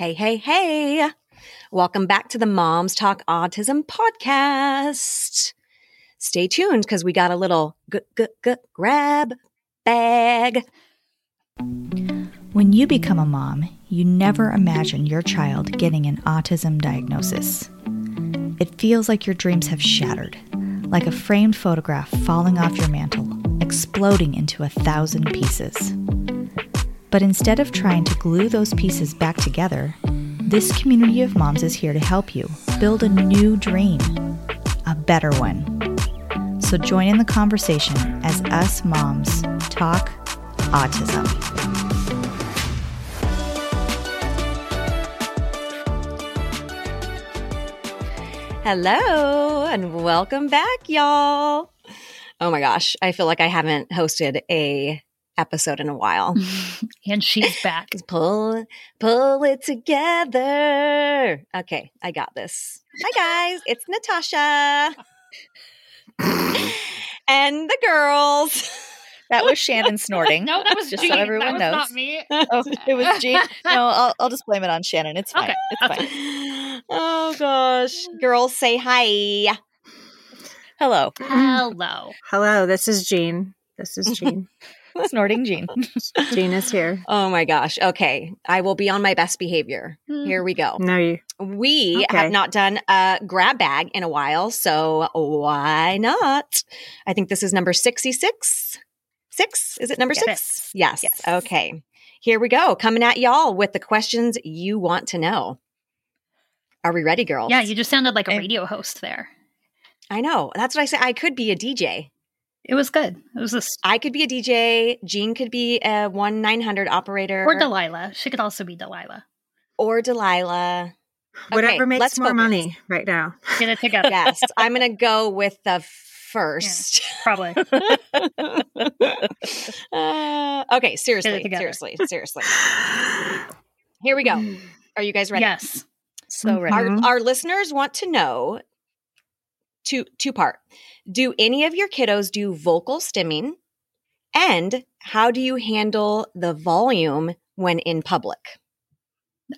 Hey, hey, hey. Welcome back to the Moms Talk Autism podcast. Stay tuned because we got a little g- g- g- grab bag. When you become a mom, you never imagine your child getting an autism diagnosis. It feels like your dreams have shattered, like a framed photograph falling off your mantle, exploding into a thousand pieces. But instead of trying to glue those pieces back together, this community of moms is here to help you build a new dream, a better one. So join in the conversation as us moms talk autism. Hello and welcome back, y'all. Oh my gosh, I feel like I haven't hosted a episode in a while. and she's back. pull pull it together. Okay, I got this. Hi guys, it's Natasha. and the girls. That was Shannon snorting. No, that was just Jean. so everyone that was knows. not me. Oh, it was Jean. No, I'll, I'll just blame it on Shannon. It's fine. Okay, It's fine. Oh gosh. Girls say hi. Hello, Hello. Hello, this is Jean. This is Jean. Snorting Jean. Jean is here. Oh my gosh. Okay. I will be on my best behavior. Hmm. Here we go. No, you. We Okay. have not done a grab bag in a while, so why not? I think this is number 66. Six? Is it number Yes. six? Yes. Yes. Okay. Here we go. Coming at y'all with the questions you want to know. Are we ready, girls? Yeah, you just sounded like a radio host there. I know. That's what I say. I could be a DJ. It was good. It was this I could be a DJ. Jean could be a 1 900 operator. or Delilah. She could also be Delilah. Or Delilah. Whatever Okay, makes let's more focus. money right now. Get it together. Yes. I'm going to go with the first. Probably. Uh, okay, seriously, seriously, seriously. Here we go. Are you guys ready? Yes. So ready. Our our listeners want to know two two part. Do any of your kiddos do vocal stimming? And how do you handle the volume when in public?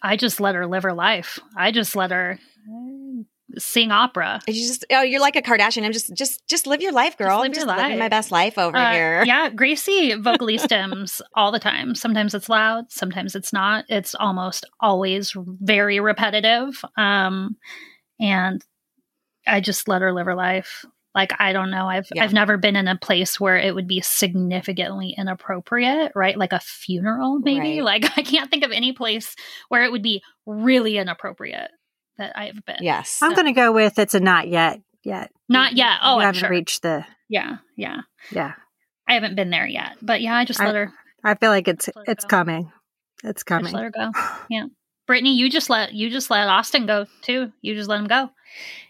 I just let her live her life. I just let her uh, sing opera. You just oh, you're like a Kardashian. I'm just just just live your life, girl. live I'm your just living my best life over Uh, here. Yeah, Gracie vocally stims all the time. Sometimes it's loud, sometimes it's not. It's almost always very repetitive. Um, and I just let her live her life. Like I don't know. I've Yeah. I've never been in a place where it would be significantly inappropriate, right? Like a funeral, maybe. Right. Like I can't think of any place where it would be really inappropriate that I've been. Yes. I'm going to go with it's a not yet. Yet. Not yet. Oh, I'm haven't sure. reached the. Yeah, yeah. Yeah. I haven't been there yet, but yeah, I just I- let her. I feel like it's it's go. coming. It's I coming. Just let her go. Yeah. Brittney, you just let you just let Austin go too. You just let him go.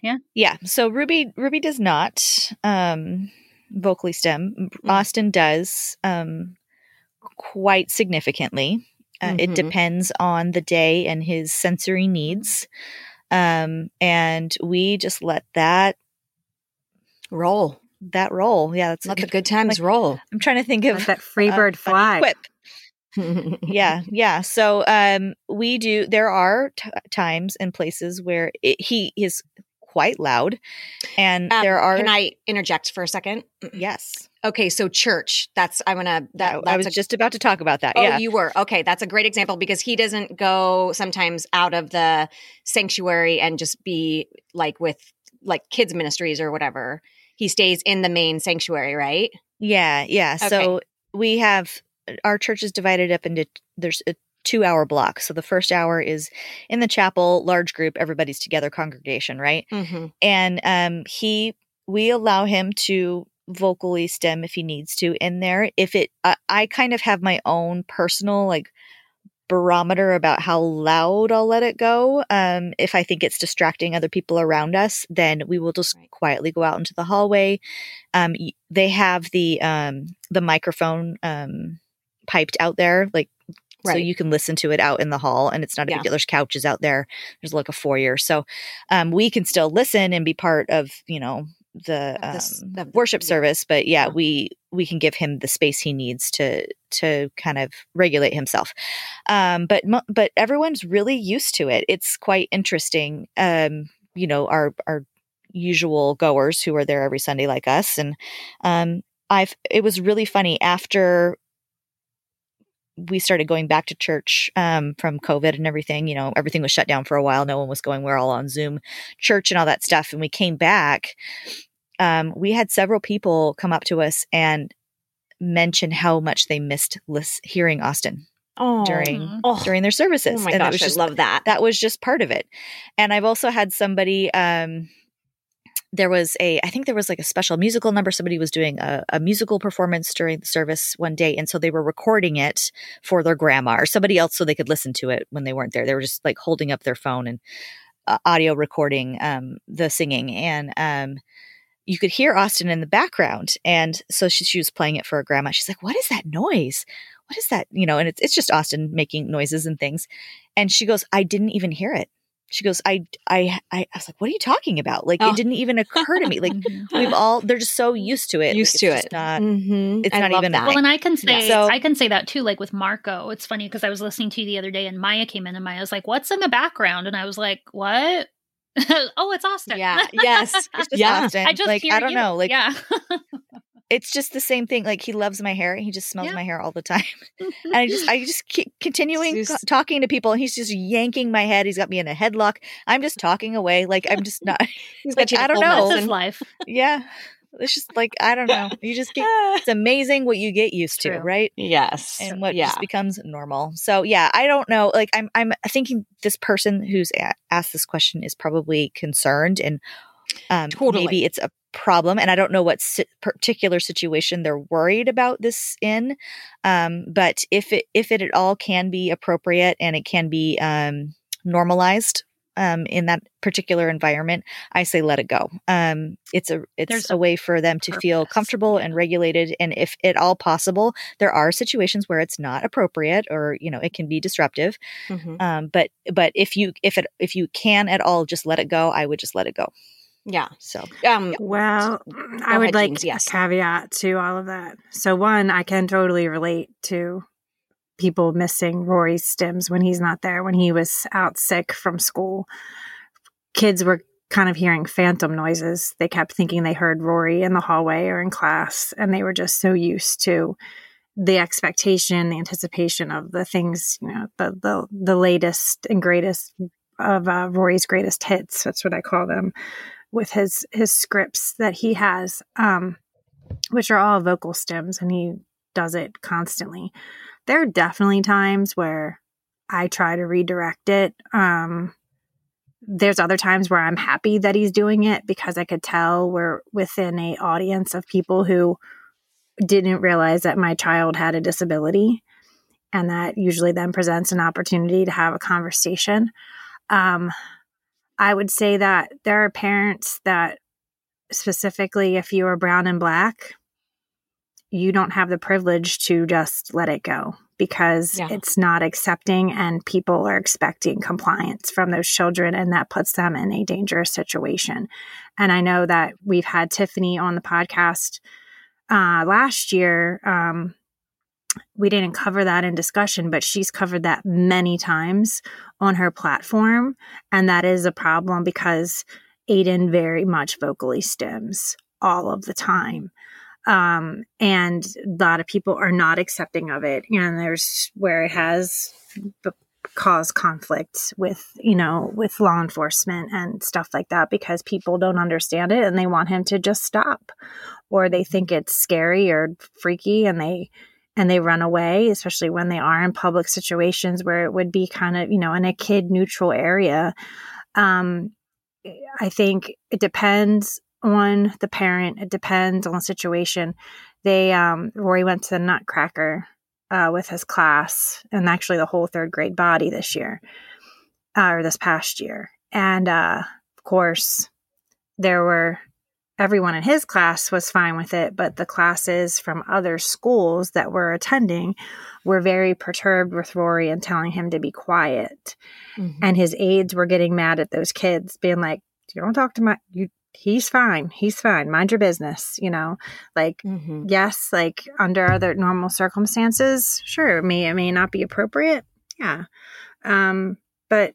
Yeah. Yeah. So Ruby Ruby does not um vocally stim. Mm. Austin does um quite significantly. Uh, It Mhm. depends on the day and his sensory needs. Um and we just let that roll. that roll. Yeah, that's a Let the good, good times like- roll. I'm trying to think of Let that free bird funny fly. quip. Yeah yeah so um we do there are t- times and places where it, he is quite loud and Um, there are Can I interject for a second? yes Okay, so church. That's I'm gonna that I- was a, just about to talk about that Oh, yeah you were okay. That's a great example because he doesn't go sometimes out of the sanctuary and just be like with like kids ministries or whatever. He stays in the main sanctuary, right? yeah yeah so we have our church is divided up into there's a two hour block. So the first hour is in the chapel large group everybody's together congregation right? Mm-hmm. and um he we allow him to vocally stem if he needs to in there. If it I i kind of have my own personal like barometer about how loud i'll let it go. Um if i think it's distracting other people around us then we will just quietly go out into the hallway. Um they have the um the microphone um piped out there like so you can listen to it out in the hall and it's not a Yeah. big deal. There's couches out there. There's like a foyer. So um, we can still listen and be part of you know the, this- um, the- worship yeah. service but yeah, Yeah. we we can give him the space he needs to to kind of regulate himself. Um but but everyone's really used to it. It's quite interesting um you know our our usual goers who are there every sunday like us and um i've it was really funny. After we started going back to church um, from COVID and everything. You know, everything was shut down for a while. No one was going. We are all on Zoom church and all that stuff. And we came back. Um, we had several people come up to us and mention how much they missed lis- hearing Austin Oh, during Mhm. oh, during their services. oh my and it gosh, was just I love that. that was just part of it. And I've also had somebody um there was a I think there was like a special musical number somebody was doing a, a musical performance during the service one day and so they were recording it for their grandma or somebody else so they could listen to it when they weren't there. They were just like holding up their phone and uh, audio recording um the singing and um you could hear Austin in the background. And so she, she was playing it for her grandma. She's like, What is that noise? What is that? You know, and it's, it's just Austin making noises and things. And she goes, I didn't even hear it. She goes, I, I, I, I was like, What are you talking about? Like, Oh. it didn't even occur to me. Like, we've all, they're just so used to it. Used it's to just it. Not, mm-hmm. it's I not love even that. Well, and I can Yeah. say So- I can say that too. Like with Marco, it's funny because I was listening to you the other day, and Maya came in, and Maya was like, "What's in the background?" And I was like, "What? oh, it's Austin." Yeah. Yes. it's just Yeah. Austin. I just like, hear I don't you. know. Like, yeah, it's just the same thing. Like, he loves my hair. He just smells Yeah. my hair all the time. and I just I just keep continuing Just- co- talking to people and he's just yanking my head. He's got me in a headlock. I'm just talking away like I'm just not He's Like, I don't know. his life. yeah. It's just like I don't know. You just get it's amazing what you get used to, right? yes. And what yeah. just becomes normal. So yeah, I don't know. Like I'm I'm thinking this person who's a- asked this question is probably concerned and um Totally. maybe it's a problem and I don't know what si- particular situation they're worried about this in. Um but if it if it at all can be appropriate and it can be um normalized um in that particular environment, I say let it go. Um it's a it's There's a way for them to feel comfortable and regulated and if at all possible, there are situations where it's not appropriate or you know it can be disruptive Mhm. um but but if you if it if you can at all just let it go i would just let it go Yeah. so Um, Well, I ahead, would like James, yes. a caveat to all of that. So, one, I can totally relate to people missing Rory's stims when he's not there. When he was out sick from school, kids were kind of hearing phantom noises. They kept thinking they heard Rory in the hallway or in class, and they were just so used to the expectation, the anticipation of the things, you know, the the, the latest and greatest of uh, Rory's greatest hits. That's what I call them with his his scripts that he has um which are all vocal stims and he does it constantly. There are definitely times where i try to redirect it. Um there's other times where i'm happy that he's doing it because i could tell we're within a audience of people who didn't realize that my child had a disability and that usually then presents an opportunity to have a conversation. Um I would say that there are parents that, specifically, if you are brown and black, you don't have the privilege to just let it go because Yeah. it's not accepting and people are expecting compliance from those children and that puts them in a dangerous situation. And I know that we've had Tiffany on the podcast uh, last year. Um, we didn't cover that in discussion, but she's covered that many times on her platform. And that is a problem because Aiden very much vocally stims all of the time. Um, and a lot of people are not accepting of it. And there's where it has b- caused conflict with, you know, with law enforcement and stuff like that because people don't understand it and they want him to just stop or they think it's scary or freaky and they and they run away, especially when they are in public situations where it would be kind of, you know, in a kid neutral area. Um, I think it depends on the parent. It depends on the situation. They, um, Rory went to the Nutcracker uh, with his class and actually the whole third grade body this year uh, or this past year. And uh, of course, there were everyone in his class was fine with it, but the classes from other schools that were attending were very perturbed with Rory and telling him to be quiet. Mhm. And his aides were getting mad at those kids, being like, "You don't talk to my you he's fine. He's fine. Mind your business, you know. Like Mhm. yes, like under other normal circumstances, sure, it may it may not be appropriate. Yeah. Um, but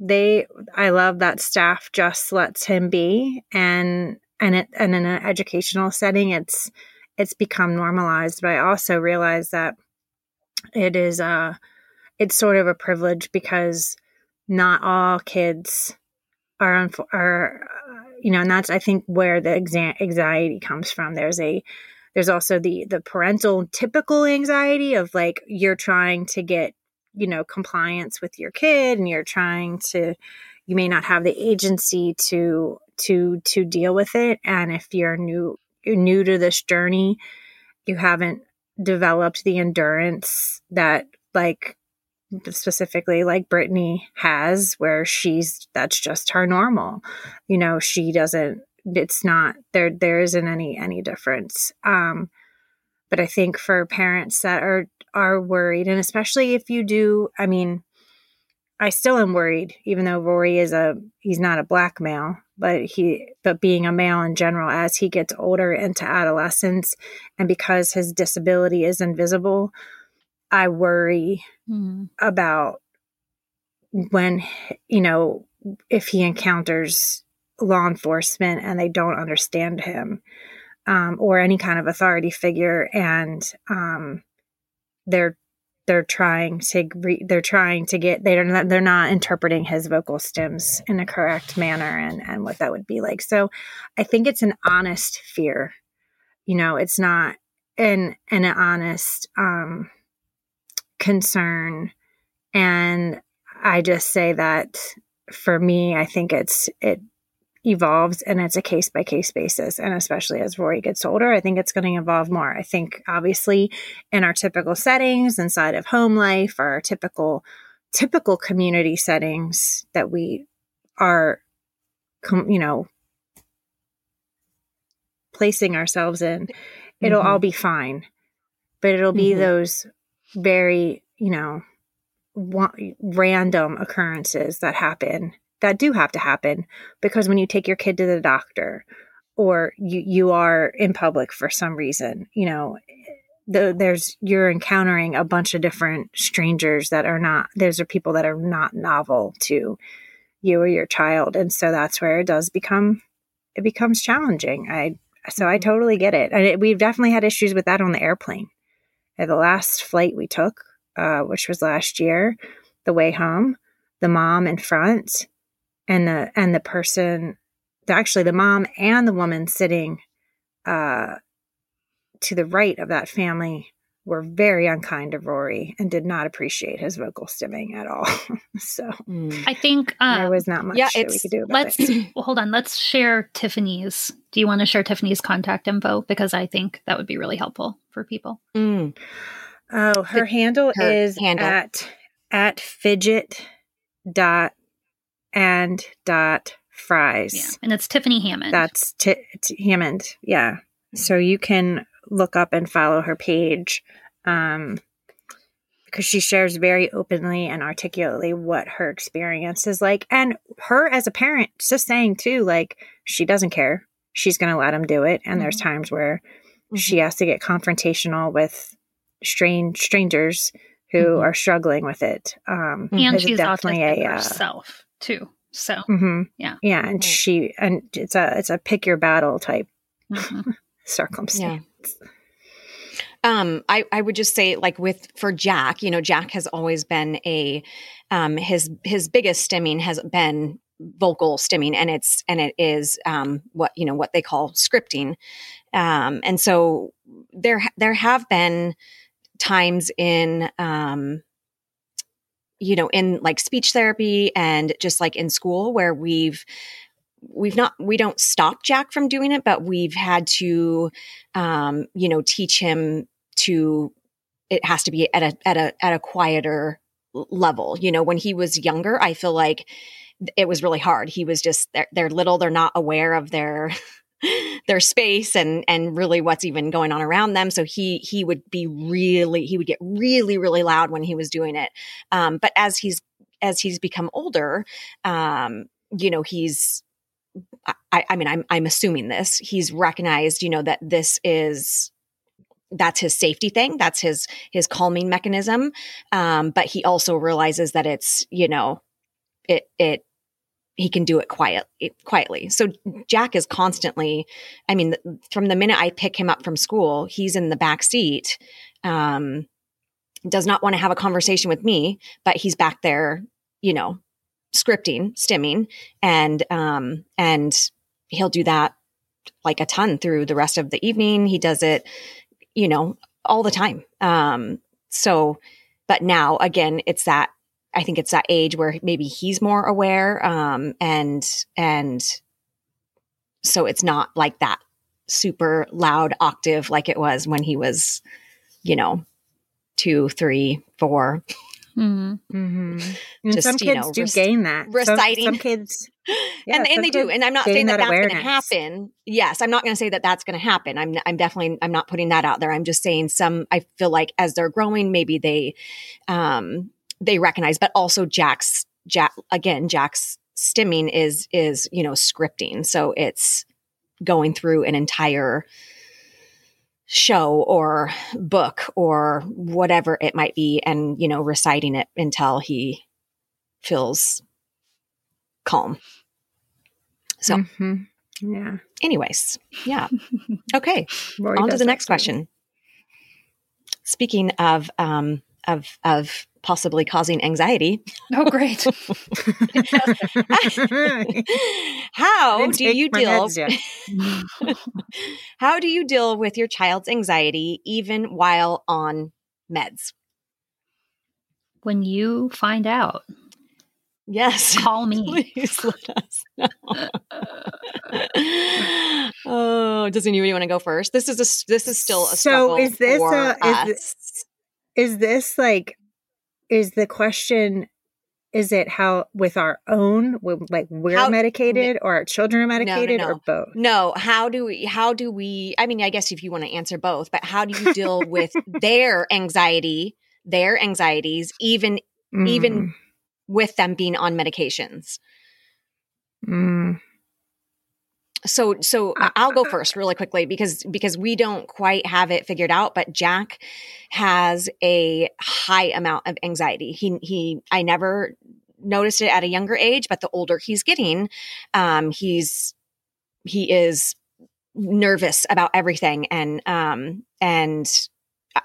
they I love that staff just lets him be and and it and in an educational setting it's it's become normalized. But I also realize that it is uh it's sort of a privilege because not all kids are unf- are uh, you know and that's i think where the anxiety comes from there's a there's also the the parental typical anxiety of like you're trying to get you know compliance with your kid and you're trying to you may not have the agency to to to deal with it and if you're new you're new to this journey you haven't developed the endurance that like specifically like Brittney has, where she's that's just her normal. You know, she doesn't. It's not there. There isn't any any difference. Um, but I think for parents that are are worried, and especially if you do, I mean, I still am worried, even though Rory is a he's not a black male, but he but being a male in general, as he gets older into adolescence, and because his disability is invisible, I worry Mm. about when you know if he encounters law enforcement and they don't understand him um, or any kind of authority figure and um, they're they're trying to re- they're trying to get they're not, they're not interpreting his vocal stims in a correct manner and and what that would be like. So i think it's an honest fear you know it's not an an honest um concern. And i just say that for me i think it's it evolves and it's a case by case basis and especially as rory gets older i think it's going to evolve more. I think obviously in our typical settings inside of home life or our typical typical community settings that we are you know placing ourselves in it'll all be fine. But it'll be Mhm. those very you know random occurrences that happen that do have to happen because when you take your kid to the doctor or you you are in public for some reason you know the, there's you're encountering a bunch of different strangers that are not those are people that are not novel to you or your child. And so that's where it does become it becomes challenging. I so i totally get it. And it, we've definitely had issues with that on the airplane. At the last flight we took uh, which was last year the way home the mom in front and the and the person actually the mom and the woman sitting uh, to the right of that family were very unkind to Rory and did not appreciate his vocal stimming at all. so Mm. I think there um, was not much yeah, that we it's- could do about let's it. well, hold on. Let's share Tiffany's. Do you want to share Tiffany's contact info? Because I think that would be really helpful for people. Mm. Oh, her The- handle her is handle. at at fidget dot and dot fries. Yeah, and it's Tiffany Hammond. That's t- t- Hammond. Yeah. So you can look up and follow her page um, because she shares very openly and articulately what her experience is like. And her as a parent, just saying too, like, she doesn't care. She's going to let him do it. And there's times where she has to get confrontational with strange strangers who Mhm. are struggling with it. Um, and she's definitely autistic a, uh, herself too. So mhm. Yeah. Yeah. And Right. she, and it's a, it's a pick your battle type mhm. circumstance. Um, I, I would just say like with for Jack, you know, Jack has always been a um his his biggest stimming has been vocal stimming and it's and it is um what you know what they call scripting. Um and so there there have been times in um you know in like speech therapy and just like in school where we've we've not we don't stop jack from doing it but we've had to um you know teach him to it has to be at a at a at a quieter level. You know when he was younger i feel like it was really hard. He was just they're, they're little they're not aware of their their space and and really what's even going on around them so he he would be really he would get really really loud when he was doing it um but as he's as he's become older um you know he's I, I mean, I'm I'm assuming this. He's recognized, you know, that this is that's his safety thing. That's his his calming mechanism. Um, but he also realizes that it's, you know, it it he can do it quiet quietly. So Jack is constantly, I mean, from the minute I pick him up from school, he's in the back seat. Um, does not want to have a conversation with me, but he's back there, you know, scripting, stimming, and um, and he'll do that like a ton through the rest of the evening. He does it, you know, all the time. Um, so, but now again, it's that I think it's that age where maybe he's more aware, um, and and so it's not like that super loud octave like it was when he was, you know, two, three, four. Mm-hmm. Mm-hmm. Just, some kids know, do rec- gain that. Reciting. Some, some kids. Yeah, and, and they do. And I'm not saying that, that that's going to happen. Yes, I'm not going to say that that's going to happen. I'm, I'm definitely, I'm not putting that out there. I'm just saying some, I feel like as they're growing, maybe they, um, they recognize, but also Jack's, Jack, again, Jack's stimming is, is, you know, scripting. So it's going through an entire, show or book or whatever it might be and you know reciting it until he feels calm. So mm-hmm. yeah. anyways yeah. Okay on to the next question. Speaking of um of of possibly causing anxiety. Oh, great. how do you deal How do you deal with your child's anxiety even while on meds? When you find out. Yes. Call me. Please let us know. oh, does anybody want to go first? This is a this is still a struggle. so is this a, is, is this like is the question is it how with our own like we're how, medicated or our children are medicated no, no, no. or both no how do we how do we i mean i guess if you want to answer both but how do you deal with their anxiety their anxieties even mm. even with them being on medications mm so so I'll go first really quickly because because we don't quite have it figured out but Jack has a high amount of anxiety. He he I never noticed it at a younger age but the older he's getting um he's he is nervous about everything and um and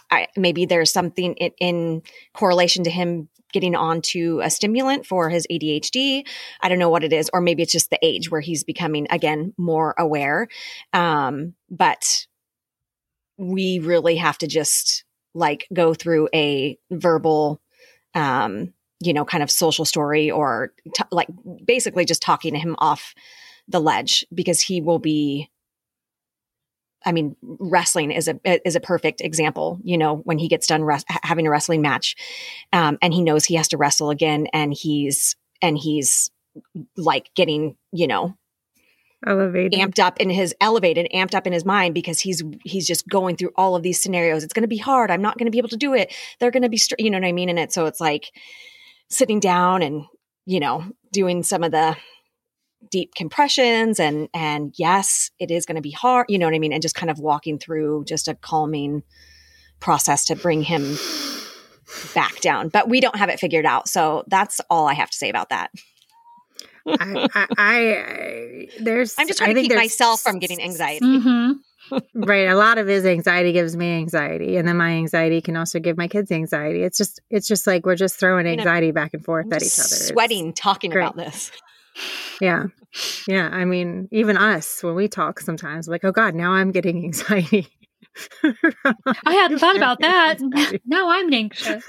I, maybe there's something in, in correlation to him getting onto a stimulant for his ADHD. I don't know what it is, or maybe it's just the age where he's becoming again more aware. Um, but we really have to just like go through a verbal, um, you know, kind of social story or t- like basically just talking to him off the ledge because he will be I mean, wrestling is a is a perfect example. You know, when he gets done having a wrestling match, um, and he knows he has to wrestle again, and he's and he's like getting you know elevated. amped up in his elevated amped up in his mind because he's he's just going through all of these scenarios. It's going to be hard. I'm not going to be able to do it. They're going to be str- you know what i mean? And it so it's like sitting down and you know doing some of the deep compressions and and yes it is going to be hard you know what i mean? And just kind of walking through just a calming process to bring him back down. But we don't have it figured out so that's all i have to say about that. I, I, I, there's i'm just trying I to keep myself from getting anxiety. mm-hmm. right a lot of his anxiety gives me anxiety and then my anxiety can also give my kids anxiety. It's just it's just like we're just throwing anxiety back and forth at each other. Sweating it's talking great. about this yeah. Yeah. I mean, even us, when we talk sometimes, like, oh God, now I'm getting anxiety. I hadn't thought about that. Now I'm anxious.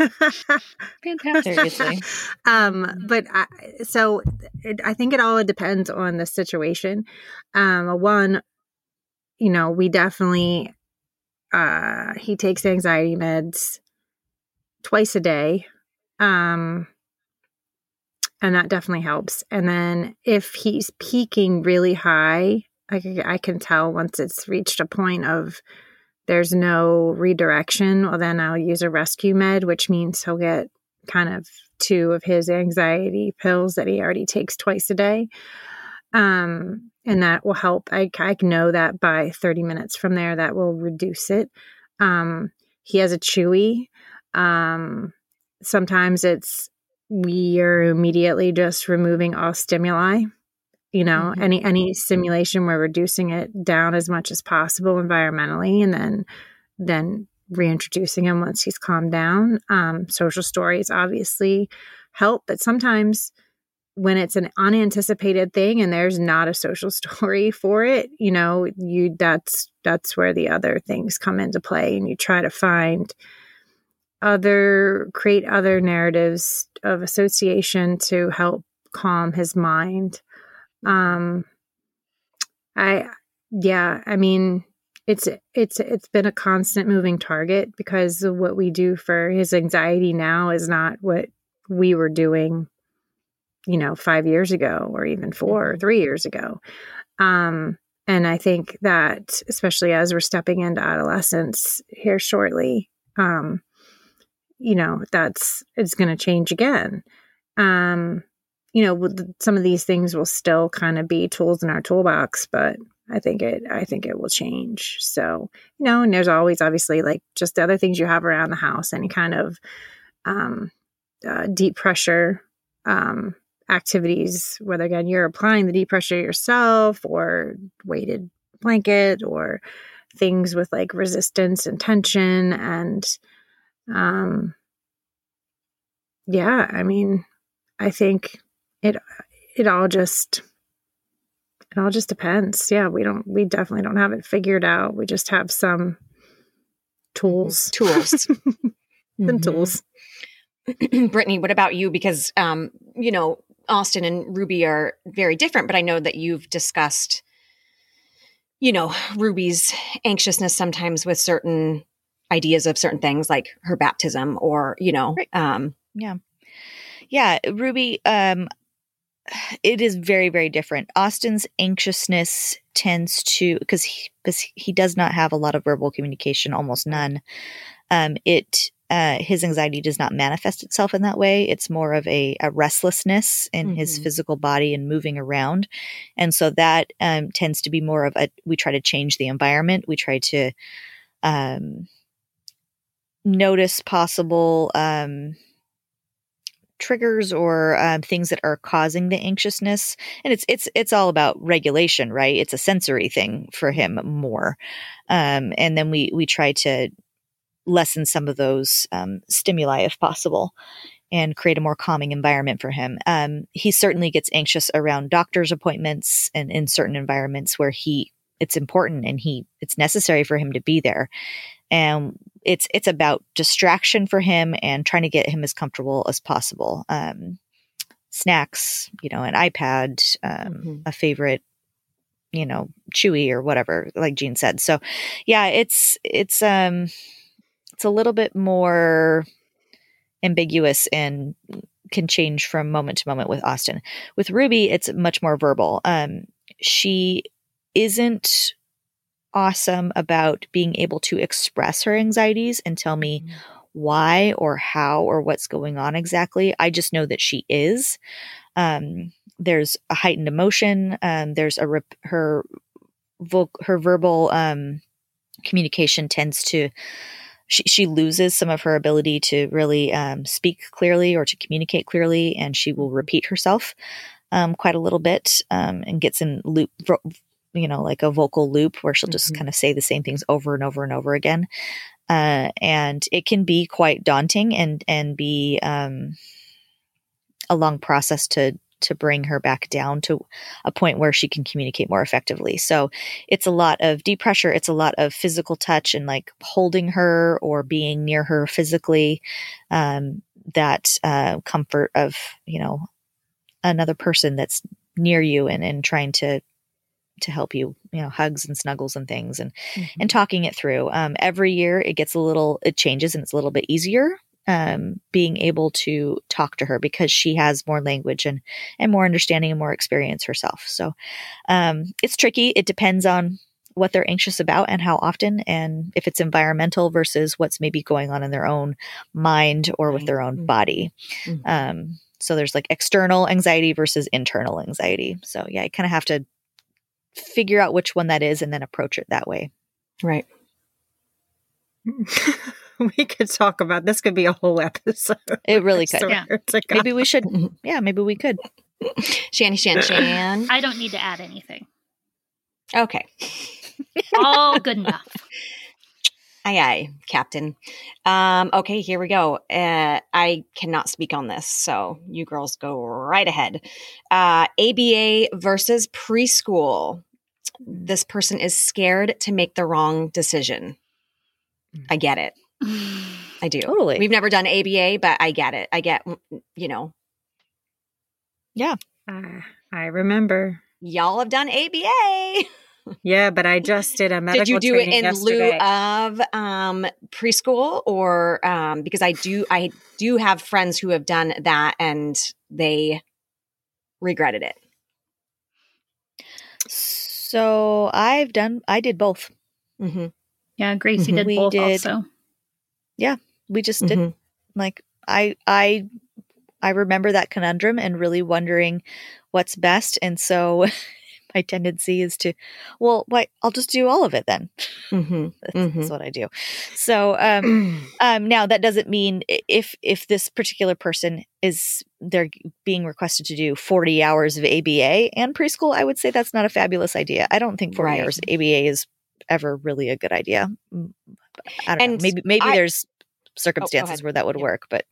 Fantastic. um, but I, so it, I think it all depends on the situation. Um, one, you know, we definitely, uh, he takes anxiety meds twice a day. Um, and that definitely helps. And then if he's peaking really high, I, I can tell once it's reached a point of there's no redirection, well, then I'll use a rescue med, which means he'll get kind of two of his anxiety pills that he already takes twice a day. Um, and that will help. I, I know that by 30 minutes from there, that will reduce it. Um, he has a chewy. Um, sometimes it's we are immediately just removing all stimuli you know mm-hmm. any any stimulation we're reducing it down as much as possible environmentally and then then reintroducing him once he's calmed down um, social stories obviously help but sometimes when it's an unanticipated thing and there's not a social story for it you know you that's that's where the other things come into play and you try to find other create other narratives of association to help calm his mind um i yeah i mean it's it's it's been a constant moving target because what we do for his anxiety now is not what we were doing you know 5 years ago or even 4 or mm-hmm. 3 years ago um and i think that especially as we're stepping into adolescence here shortly um you know that's it's going to change again. Um you know some of these things will still kind of be tools in our toolbox but i think it i think it will change. So you know and there's always obviously like just the other things you have around the house any kind of um uh, deep pressure um activities whether again you're applying the deep pressure yourself or weighted blanket or things with like resistance and tension and um yeah i mean i think it it all just it all just depends. Yeah we don't we definitely don't have it figured out. We just have some tools. Tools. Some mm-hmm. tools. Brittney what about you? Because um you know austin and ruby are very different but i know that you've discussed you know ruby's anxiousness sometimes with certain ideas of certain things like her baptism or you know right. um yeah yeah ruby um it is very very different austin's anxiousness tends to because he because he does not have a lot of verbal communication almost none um it uh, his anxiety does not manifest itself in that way. It's more of a, a restlessness in mm-hmm. his physical body and moving around. And so that um, tends to be more of a, we try to change the environment. We try to um, notice possible um, triggers or um, things that are causing the anxiousness. And it's it's it's all about regulation right? It's a sensory thing for him more. Um, and then we we try to lessen some of those um, stimuli if possible and create a more calming environment for him. Um, he certainly gets anxious around doctor's appointments and in certain environments where he it's important and he it's necessary for him to be there and it's it's about distraction for him and trying to get him as comfortable as possible. Um, snacks, you know, an iPad, um, mm-hmm. a favorite, you know, Chewy or whatever, like Jean said. So, yeah, it's it's um it's a little bit more ambiguous and can change from moment to moment with Austin. With Ruby, it's much more verbal. Um, she isn't awesome about being able to express her anxieties and tell me mm-hmm. why or how or what's going on exactly. I just know that she is. Um, there's a heightened emotion. Um, there's a rep- her vo- her verbal um, communication tends to she, she loses some of her ability to really um, speak clearly or to communicate clearly, and she will mm-hmm. repeat herself um, quite a little bit um, and gets in loop you know, like a vocal loop where she'll just mm-hmm. kind of say the same things over and over and over again. Uh, and it can be quite daunting and, and be, um, a long process to, to bring her back down to a point where she can communicate more effectively. So it's a lot of deep pressure. It's a lot of physical touch and like holding her or being near her physically. Um, that, uh, comfort of, you know, another person that's near you and, and trying to to help you you know hugs and snuggles and things and mm-hmm. and talking it through um, every year it gets a little it changes and it's a little bit easier um, being able to talk to her because she has more language and and more understanding and more experience herself so um, it's tricky it depends on what they're anxious about and how often and if it's environmental versus what's maybe going on in their own mind or with their own mm-hmm. body mm-hmm. um, So there's like external anxiety versus internal anxiety. So yeah, you kind of have to figure out which one that is and then approach it that way. Right. we could talk about this could be a whole episode. It really could. Yeah. Maybe we should mm-hmm. yeah, maybe we could. Shanny Shan Shan. I don't need to add anything. Okay. All good enough. Aye, aye, Captain. Um, okay, here we go. Uh, I cannot speak on this, so you girls go right ahead. Uh, ABA versus preschool. This person is scared to make the wrong decision. I get it. I do. Totally. We've never done ABA, but I get it. I get, you know, Yeah. Uh, I remember. y'all have done ABA. Yeah, but I just did a medical Did you do it training in lieu of um, preschool, or um, because I do, I do have friends who have done that and they regretted it. So I've done I did both. Mm-hmm. Yeah, Gracie Mhm. did We both did- also. Yeah, we just did Mhm. like I I I remember that conundrum and really wondering what's best and so my tendency is to well why I'll just do all of it then. Mm-hmm. That's, Mhm. that's what I do. So um um now that doesn't mean if if this particular person is they're being requested to do 40 hours of ABA and preschool I would say that's not a fabulous idea. I don't think 40 Right. hours of ABA is ever really a good idea. Mm, I don't And know. Maybe maybe I- Oh, there's circumstances ahead. where that would Yeah. work, but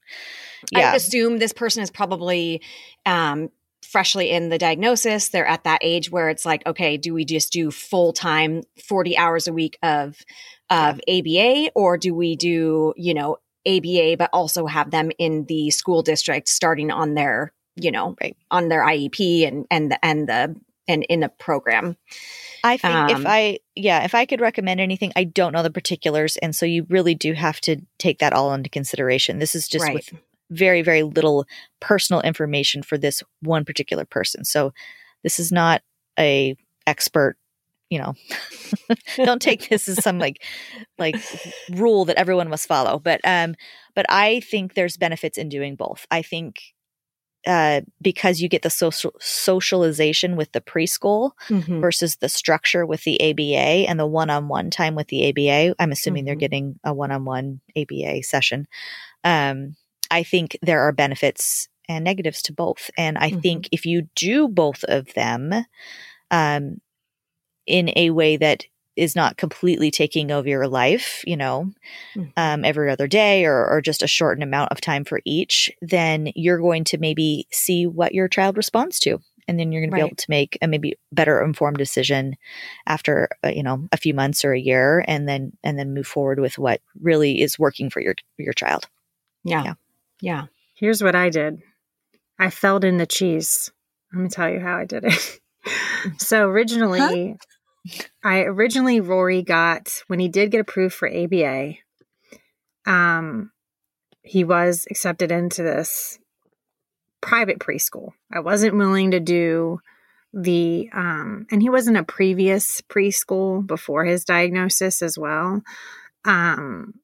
I yeah. would assume this person is probably um, freshly in the diagnosis. They're at that age where it's like, okay, do we just do full time, forty hours a week of of ABA, or do we do you know ABA, but also have them in the school district starting on their you know Right. on their IEP and and the and the and in the program. I think Um, if I, yeah, if I could recommend anything, I don't know the particulars. And so you really do have to take that all into consideration. This is just right. with very, very little personal information for this one particular person. So this is not a expert, you know, don't take this as some like, like rule that everyone must follow. But, um, but I think there's benefits in doing both. I think, uh, because you get the social socialization with the preschool, Mhm. versus the structure with the ABA and the one-on-one time with the ABA. I'm assuming they're Mhm. getting a one-on-one ABA session. Um, I think there are benefits and negatives to both, and I Mhm. think if you do both of them, um, in a way that is not completely taking over your life, you know, Mhm. um, every other day or, or just a shortened amount of time for each, then you're going to maybe see what your child responds to. And then you're going to be able to make a maybe better informed decision after, uh, you know, a few months or a year, and then and then move forward with what really is working for your your child. Yeah. Yeah. Yeah. Here's what I did. I felled in the cheese. Let me tell you how I did it. so originally, I originally Rory got when he did get approved for ABA. Um, he was accepted into this private preschool. I wasn't willing to do the um, and he was in a previous preschool before his diagnosis as well. Um,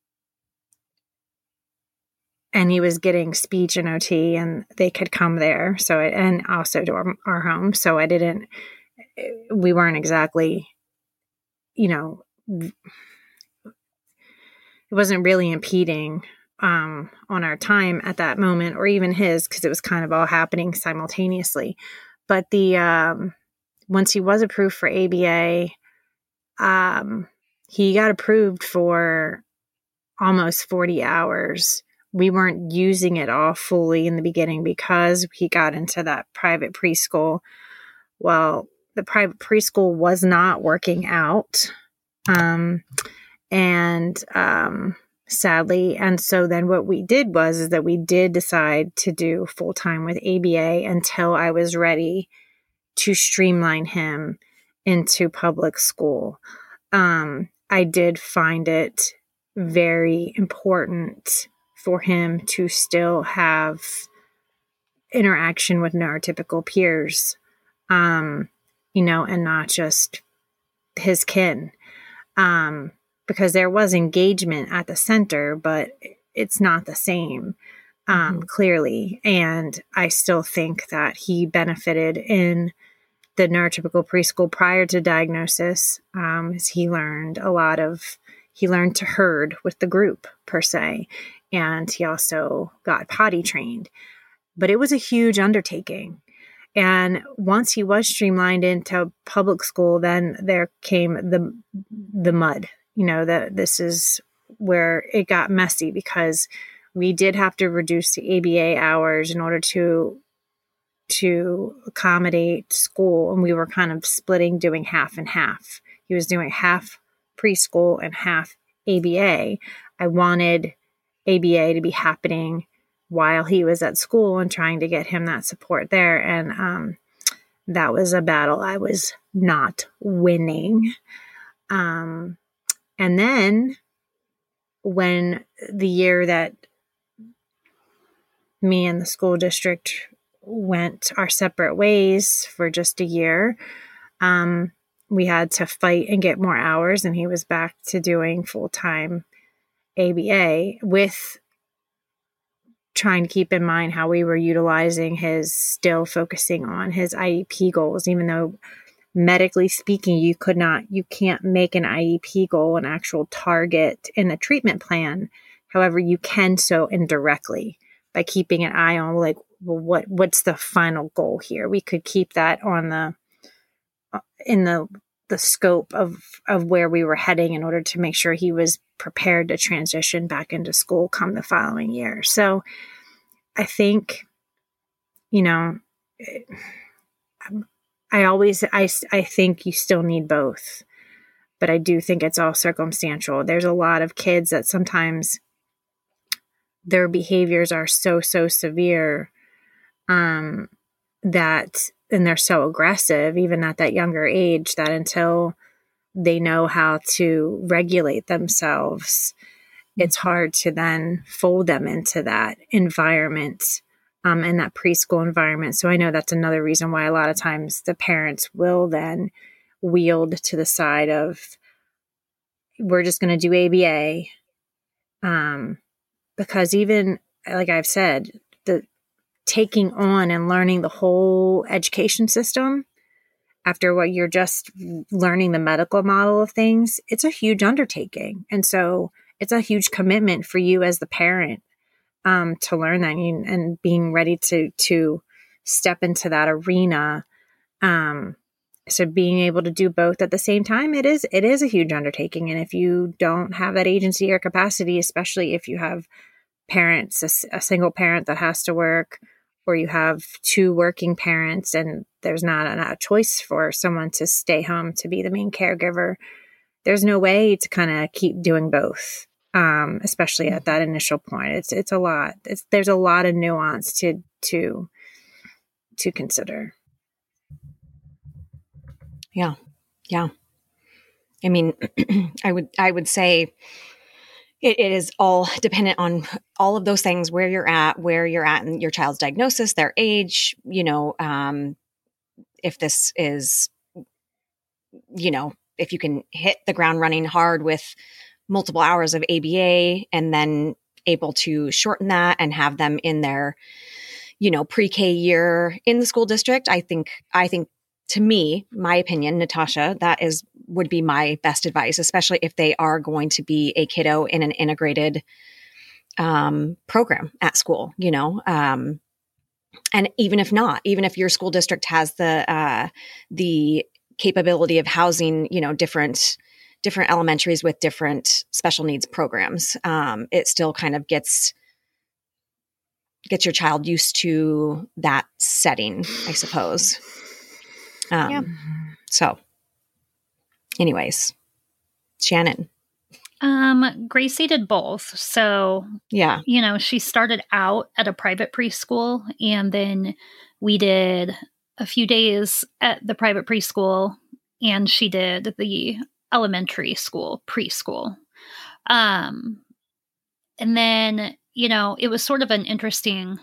and he was getting speech and OT, and they could come there. So, and also to our, our home. So I didn't. We weren't exactly, you know, it wasn't really impeding um, on our time at that moment, or even his, because it was kind of all happening simultaneously. But the um, once he was approved for ABA, um, he got approved for almost 40 hours we weren't using it all fully in the beginning because he got into that private preschool. Well, the private preschool was not working out. Um, and um, sadly, and so then what we did was is that we did decide to do full time with ABA until I was ready to streamline him into public school. Um, I did find it very important for him to still have interaction with neurotypical peers, um, you know, and not just his kin. Um, because there was engagement at the center, but it's not the same. um, mm-hmm. clearly. And I still think that he benefited in the neurotypical preschool prior to diagnosis. Um, as he learned a lot of, he learned to herd with the group per se. And he also got potty trained. But it was a huge undertaking. And once he was streamlined into public school, then there came the the mud. You know that this is where it got messy because we did have to reduce the ABA hours in order to to accommodate school and we were kind of splitting doing half and half. He was doing half preschool and half ABA. I wanted ABA to be happening while he was at school and trying to get him that support there and um, that was a battle I was not winning. Um, and then when the year that me and the school district went our separate ways for just a year. Um, we had to fight and get more hours, and he was back to doing full time ABA with trying to keep in mind how we were utilizing his still focusing on his IEP goals, even though medically speaking, you could not, you can't make an IEP goal an actual target in a treatment plan. However, you can so indirectly by keeping an eye on like well what what's the final goal here we could keep that on the uh, in the the scope of of where we were heading in order to make sure he was prepared to transition back into school come the following year. So i think you know i always i i think you still need both but i do think it's all circumstantial. There's a lot of kids that sometimes their behaviors are so so severe um, that and they're so aggressive even at that younger age that until they know how to regulate themselves it's hard to then fold them into that environment um, and that preschool environment. So i know that's another reason why a lot of times the parents will then wield to the side of we're just going to do aba um, because even like I've said, taking on and learning the whole education system after what you're just learning the medical model of things, it's a huge undertaking. And so it's a huge commitment for you as the parent um, to learn that and, and, being ready to to step into that arena. Um, so being able to do both at the same time, it is it is a huge undertaking. And if you don't have that agency or capacity, especially if you have parents, a, a single parent that has to work, or you have two working parents and there's not a, a choice for someone to stay home to be the main caregiver, there's no way to kind of keep doing both. Um, especially at that initial point, it's it's a lot. It's, there's a lot of nuance to to to consider. Yeah, yeah. I mean, I would I would say it, it is all dependent on all of those things where you're at where you're at in your child's diagnosis their age you know um, if this is you know if you can hit the ground running hard with multiple hours of aba and then able to shorten that and have them in their you know pre-k year in the school district i think i think to me, my opinion, Natasha, that is would be my best advice, especially if they are going to be a kiddo in an integrated um, program at school. You know, um, and even if not, even if your school district has the uh, the capability of housing, you know, different different elementaries with different special needs programs, um, it still kind of gets gets your child used to that setting, I suppose. Um, yeah. So, anyways, Shannon. Um, Gracie did both. So, yeah, you know, she started out at a private preschool and then we did a few days at the private preschool and she did the elementary school preschool. Um, and then, you know, it was sort of an interesting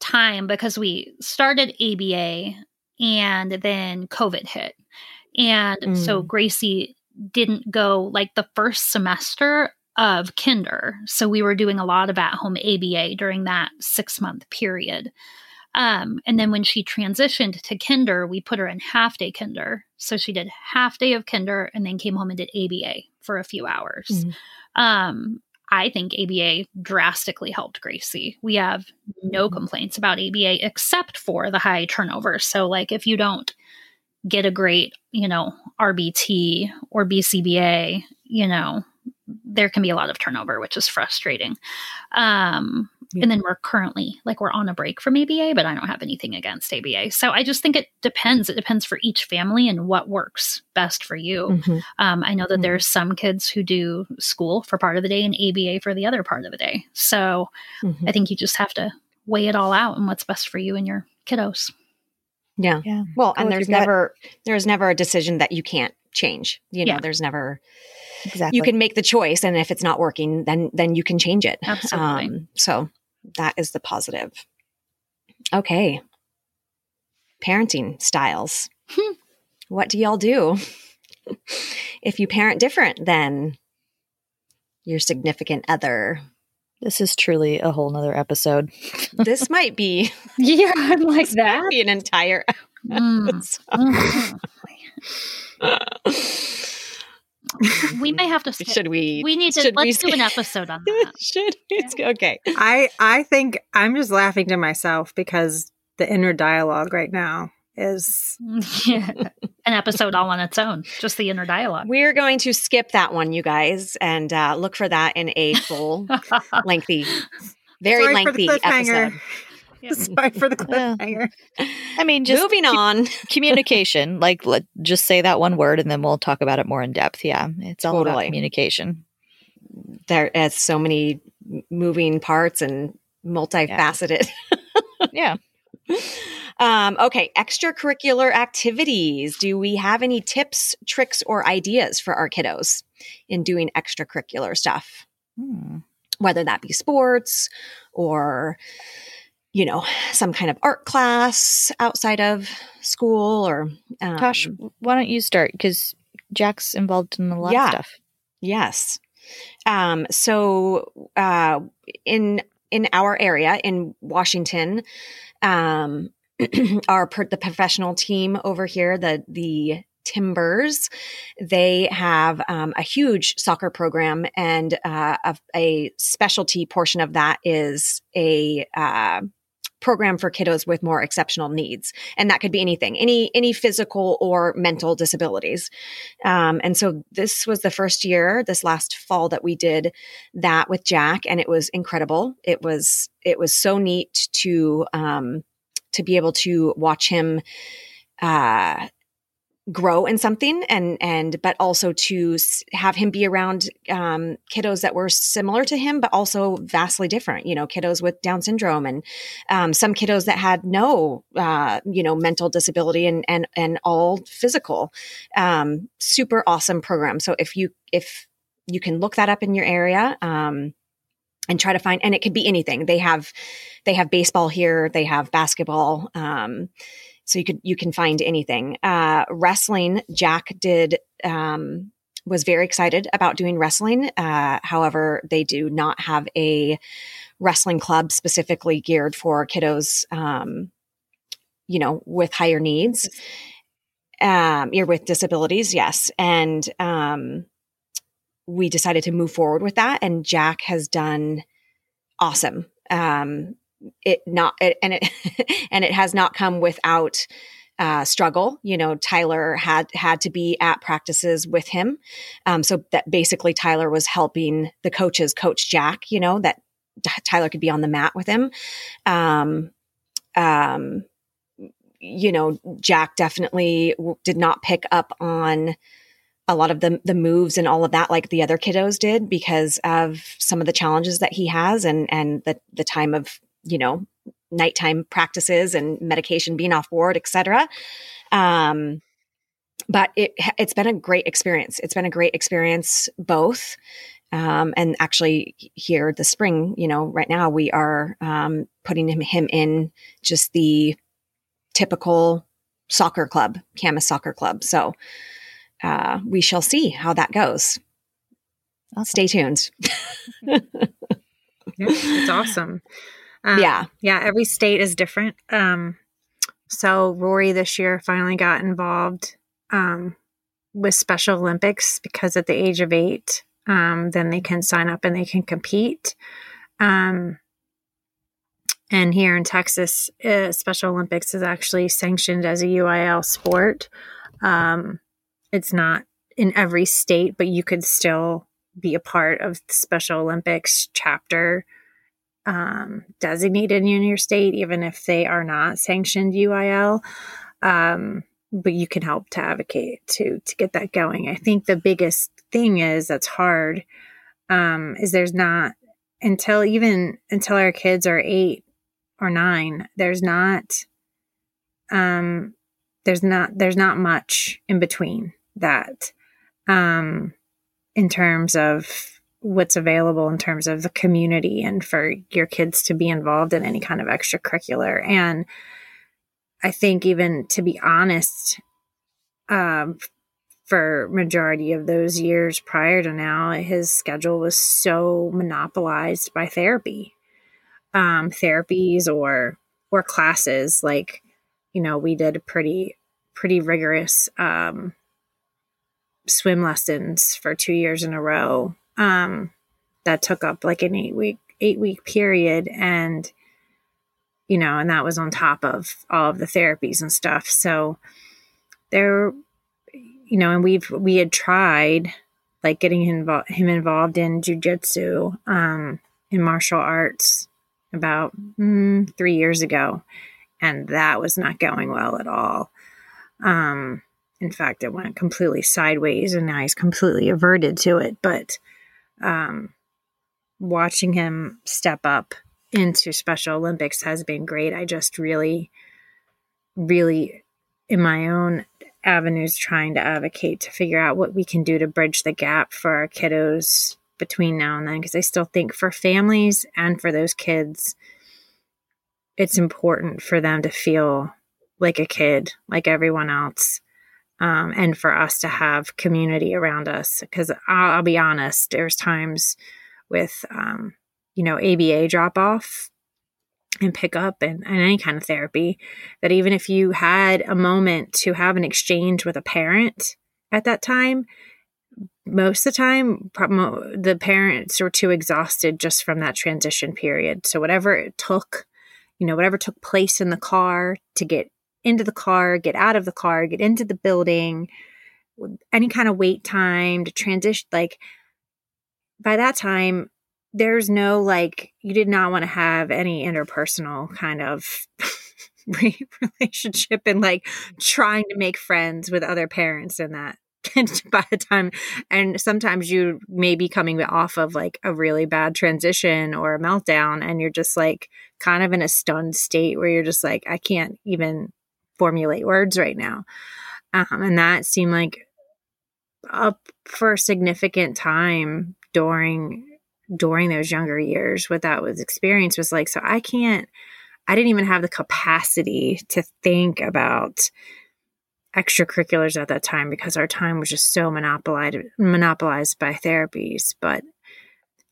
time because we started ABA and then COVID hit. And mm. so Gracie didn't go like the first semester of kinder. So we were doing a lot of at home ABA during that six month period. Um, and then when she transitioned to kinder, we put her in half day kinder. So she did half day of kinder and then came home and did ABA for a few hours. Mm-hmm. Um, I think ABA drastically helped Gracie. We have no mm-hmm. complaints about ABA except for the high turnover. So, like, if you don't get a great, you know, RBT or BCBA, you know, there can be a lot of turnover, which is frustrating. Um, yeah. And then we're currently like we're on a break from ABA, but I don't have anything against ABA. So I just think it depends. It depends for each family and what works best for you. Mm-hmm. Um, I know that mm-hmm. there's some kids who do school for part of the day and ABA for the other part of the day. So mm-hmm. I think you just have to weigh it all out and what's best for you and your kiddos. Yeah. Yeah. Well, and there's never there's never a decision that you can't change. You know, yeah. there's never exactly you can make the choice and if it's not working then then you can change it. Absolutely. Um, so that is the positive. Okay. Parenting styles. Hmm. What do y'all do? if you parent different than your significant other. This is truly a whole nother episode. this might be Yeah, I'm like that. Be an entire mm. we may have to. Skip. Should we? We need to. Let's do an episode on that. should we? Yeah. Okay. I I think I'm just laughing to myself because the inner dialogue right now is yeah. an episode all on its own. Just the inner dialogue. We're going to skip that one, you guys, and uh, look for that in a full, lengthy, very Sorry lengthy episode. Yeah. Sorry for the cliffhanger. I mean, just moving on. communication. Like, let just say that one word, and then we'll talk about it more in depth. Yeah, it's all totally. about communication. There, There is so many moving parts and multifaceted. Yeah. yeah. Um, okay, extracurricular activities. Do we have any tips, tricks, or ideas for our kiddos in doing extracurricular stuff? Hmm. Whether that be sports or you know, some kind of art class outside of school or um, Tosh, why don't you start because Jack's involved in a lot yeah, of stuff. Yes. Um, so uh, in in our area in Washington, um, our the professional team over here, the the Timbers. They have um, a huge soccer program, and uh, a, a, specialty portion of that is a uh, program for kiddos with more exceptional needs and that could be anything any any physical or mental disabilities um, and so this was the first year this last fall that we did that with jack and it was incredible it was it was so neat to um, to be able to watch him uh, grow in something and and but also to have him be around um, kiddos that were similar to him but also vastly different you know kiddos with down syndrome and um, some kiddos that had no uh, you know mental disability and and and all physical um, super awesome program. So if you if you can look that up in your area um, and try to find and it could be anything they have they have baseball here they have basketball um, so you could you can find anything. Uh, wrestling, Jack did um, was very excited about doing wrestling. Uh, however, they do not have a wrestling club specifically geared for kiddos, um, you know, with higher needs, um, you're with disabilities, yes, and um, we decided to move forward with that. And Jack has done awesome. Um, it not it, and it and it has not come without uh, struggle. You know, Tyler had had to be at practices with him, um, so that basically Tyler was helping the coaches coach Jack. You know that Tyler could be on the mat with him. Um, um, you know, Jack definitely did not pick up on a lot of the the moves and all of that like the other kiddos did because of some of the challenges that he has and and the the time of you know, nighttime practices and medication being off board, etc. Um, but it, it's been a great experience. It's been a great experience both. Um, and actually here this spring, you know, right now we are um, putting him, him in just the typical soccer club, Camas soccer club. So uh, we shall see how that goes. Awesome. Stay tuned. yeah, it's awesome. Um, yeah. Yeah. Every state is different. Um, so Rory this year finally got involved um, with Special Olympics because at the age of eight, um, then they can sign up and they can compete. Um, and here in Texas, uh, Special Olympics is actually sanctioned as a UIL sport. Um, it's not in every state, but you could still be a part of the Special Olympics chapter um, designated in your state, even if they are not sanctioned UIL. Um, but you can help to advocate to to get that going. I think the biggest thing is that's hard um, is there's not until even until our kids are eight or nine, there's not um there's not there's not much in between that um in terms of what's available in terms of the community and for your kids to be involved in any kind of extracurricular. And i think even to be honest um for majority of those years prior to now his schedule was so monopolized by therapy. Um therapies or or classes like you know we did pretty pretty rigorous um swim lessons for 2 years in a row um that took up like an 8 week 8 week period. And you know and that was on top of all of the therapies and stuff. So there you know, and we've we had tried like getting him, invo- him involved in jujitsu, um, in martial arts about mm, three years ago, and that was not going well at all. Um, in fact, it went completely sideways, and now he's completely averted to it. But um, watching him step up into Special Olympics has been great. I just really, really, in my own avenues trying to advocate to figure out what we can do to bridge the gap for our kiddos between now and then because I still think for families and for those kids it's important for them to feel like a kid like everyone else um, and for us to have community around us. Because I'll, I'll, be honest there's times with um, you know aba drop off and pick up and, and any kind of therapy that even if you had a moment to have an exchange with a parent at that time most of the time the parents were too exhausted just from that transition period. So whatever it took you know whatever took place in the car to get into the car get out of the car get into the building any kind of wait time to transition like by that time there's no like you did not want to have any interpersonal kind of relationship and like trying to make friends with other parents and that by the time and sometimes you may be coming off of like a really bad transition or a meltdown and you're just like kind of in a stunned state where you're just like i can't even formulate words right now. Um, and that seemed like up for a significant time during during those younger years what that was experience was like. So i can't i didn't even have the capacity to think about extracurriculars at that time because our time was just so monopolized monopolized by therapies. But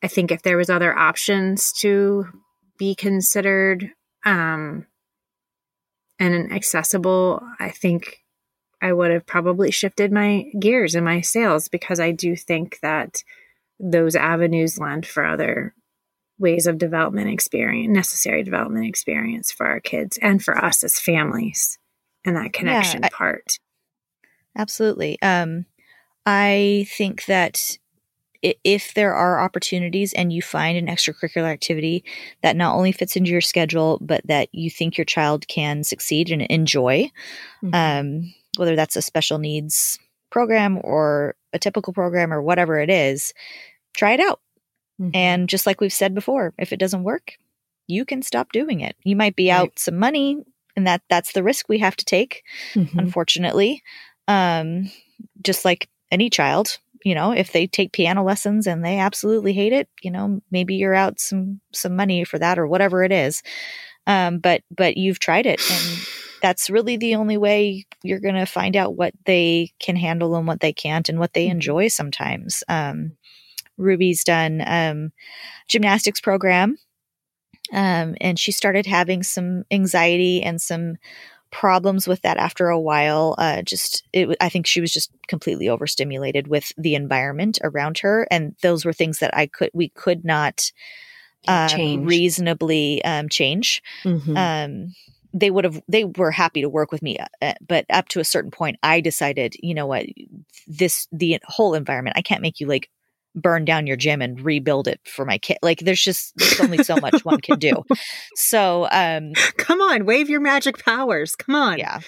i think if there was other options to be considered um and accessible i think i would have probably shifted my gears in my sails because i do think that those avenues lend for other ways of development experience, necessary development experience for our kids and for us as families and that connection yeah, I, part. Absolutely. Um, I think that if there are opportunities and you find an extracurricular activity that not only fits into your schedule, but that you think your child can succeed and enjoy, mm-hmm. um, whether that's a special needs program or a typical program or whatever it is, try it out. Mm-hmm. And just like we've said before, if it doesn't work, you can stop doing it. You might be right. out some money and that that's the risk we have to take, mm-hmm. unfortunately. Um, just like any child, you know, if they take piano lessons and they absolutely hate it, you know, maybe you're out some some money for that or whatever it is. Um, but but you've tried it and that's really the only way you're going to find out what they can handle and what they can't and what they mm-hmm. enjoy sometimes. Um, Ruby's done um, gymnastics program, um, and she started having some anxiety and some problems with that after a while. Uh, just, it, I think she was just completely overstimulated with the environment around her, and those were things that I could we could not um, Change. reasonably um, change. Mhm. Um, they would have they were happy to work with me uh, but up to a certain point i decided you know what this the whole environment i can't make you like burn down your gym and rebuild it for my kid. Like there's just there's only so much one can do. So um Come on, wave your magic powers. Come on. yeah.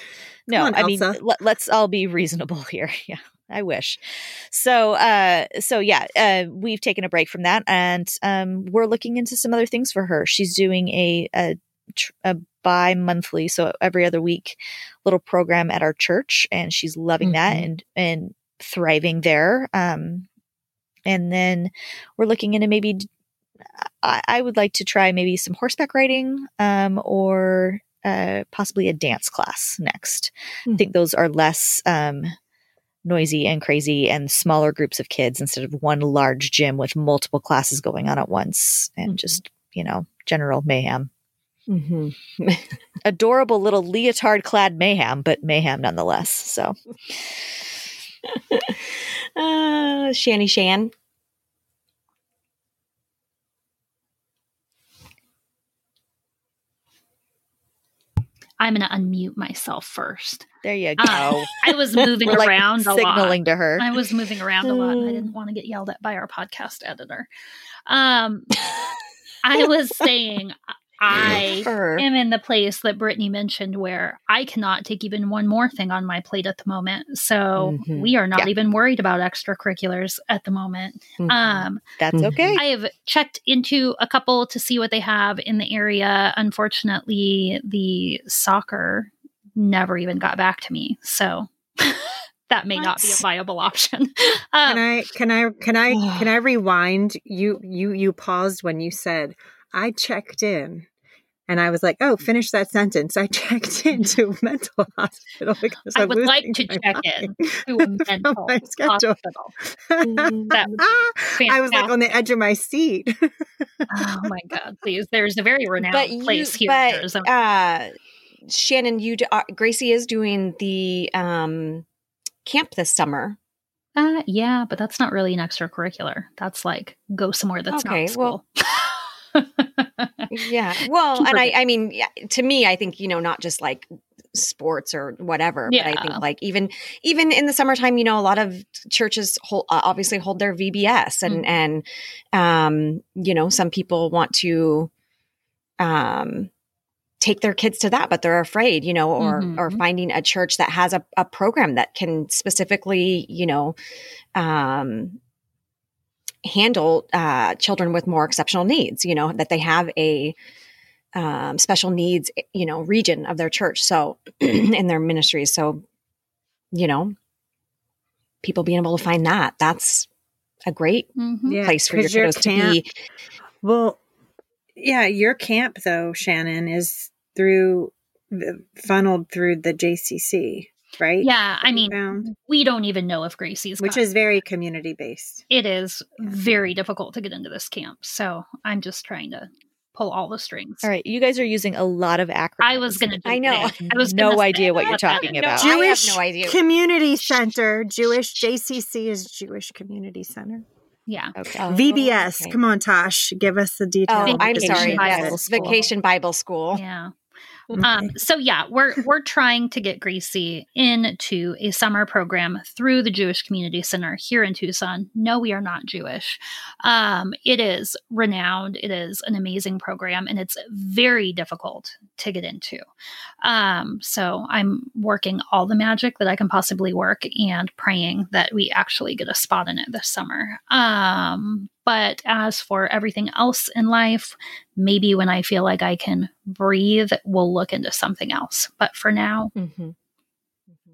No on, i mean let, let's all be reasonable here. Yeah i wish. So uh so yeah uh we've taken a break from that and um we're looking into some other things for her. She's doing a a, tr- a bi-monthly so every other week little program at our church and she's loving that Mhm. and and thriving there. Um and then we're looking into maybe I, I would like to try maybe some horseback riding um, or uh, possibly a dance class next. I Hmm. think those are less um, noisy and crazy and smaller groups of kids instead of one large gym with multiple classes going on at once and Mhm. just, you know, general mayhem. Mhm. Adorable little leotard clad mayhem, but mayhem nonetheless. So, Uh, Shanny Shan. I'm going to unmute myself first. there you go. Um, I was moving We're like around a lot. signaling to her. I was moving around a lot and I didn't want to get yelled at by our podcast editor. Um, I was saying I Her. am in the place that Brittney mentioned where I cannot take even one more thing on my plate at the moment. So Mhm. we are not Yeah. even worried about extracurriculars at the moment. Mhm. Um, That's Mhm. okay. I have checked into a couple to see what they have in the area. Unfortunately, the soccer never even got back to me. So that may not be a viable option. Can Um, I can I can I can I rewind? You you you paused when you said I checked in. And I was like, "Oh, finish that sentence." I checked into a mental hospital because I I'm would like to my check in to a mental hospital. That I was like on the edge of my seat. Oh my God, please. There's a very renowned but you, place here in but Arizona. uh, Shannon, you, d- uh, Gracie is doing the um, camp this summer. Uh, yeah, but that's not really an extracurricular. That's like go somewhere that's Okay, not well- school. Yeah. Well, and I, I mean, yeah, to me, I think, you know, not just like sports or whatever, but I think like even, even in the summertime, you know, a lot of churches hold, uh, obviously hold their VBS and, Mhm. and, um, you know, some people want to, um, take their kids to that, but they're afraid, you know, or, or Mhm. finding a church that has a, a program that can specifically, you know, um, handle uh, children with more exceptional needs you know that they have a um, special needs you know region of their church. So in their ministries so you know people being able to find that that's a great Mhm. Yeah, place for your 'cause your kiddos to be. Well, yeah, your camp though, Shannon, is through funneled through the JCC, right? Yeah, I mean, Found, we don't even know if Gracie's which is very community based. it is very difficult to get into this camp. So I'm just trying to pull all the strings. All right, you guys are using a lot of acronyms. I was going to. I know. I was no idea what you're talking No, about. I have Jewish no idea. Community Center, Jewish JCC is Jewish Community Center. Yeah. Okay. Oh, VBS, okay. come on, Tosh, give us the details. oh details. i'm sorry Bible yes, School. vacation bible school Yeah. Um, so yeah, we're we're trying to get Gracie into a summer program through the Jewish Community Center here in Tucson. No, we are not Jewish. Um, it is renowned. It is an amazing program, and it's very difficult to get into. Um, so I'm working all the magic that I can possibly work and praying that we actually get a spot in it this summer. Um, but as for everything else in life, maybe when I feel like I can breathe, we'll look into something else. But for now, Mhm.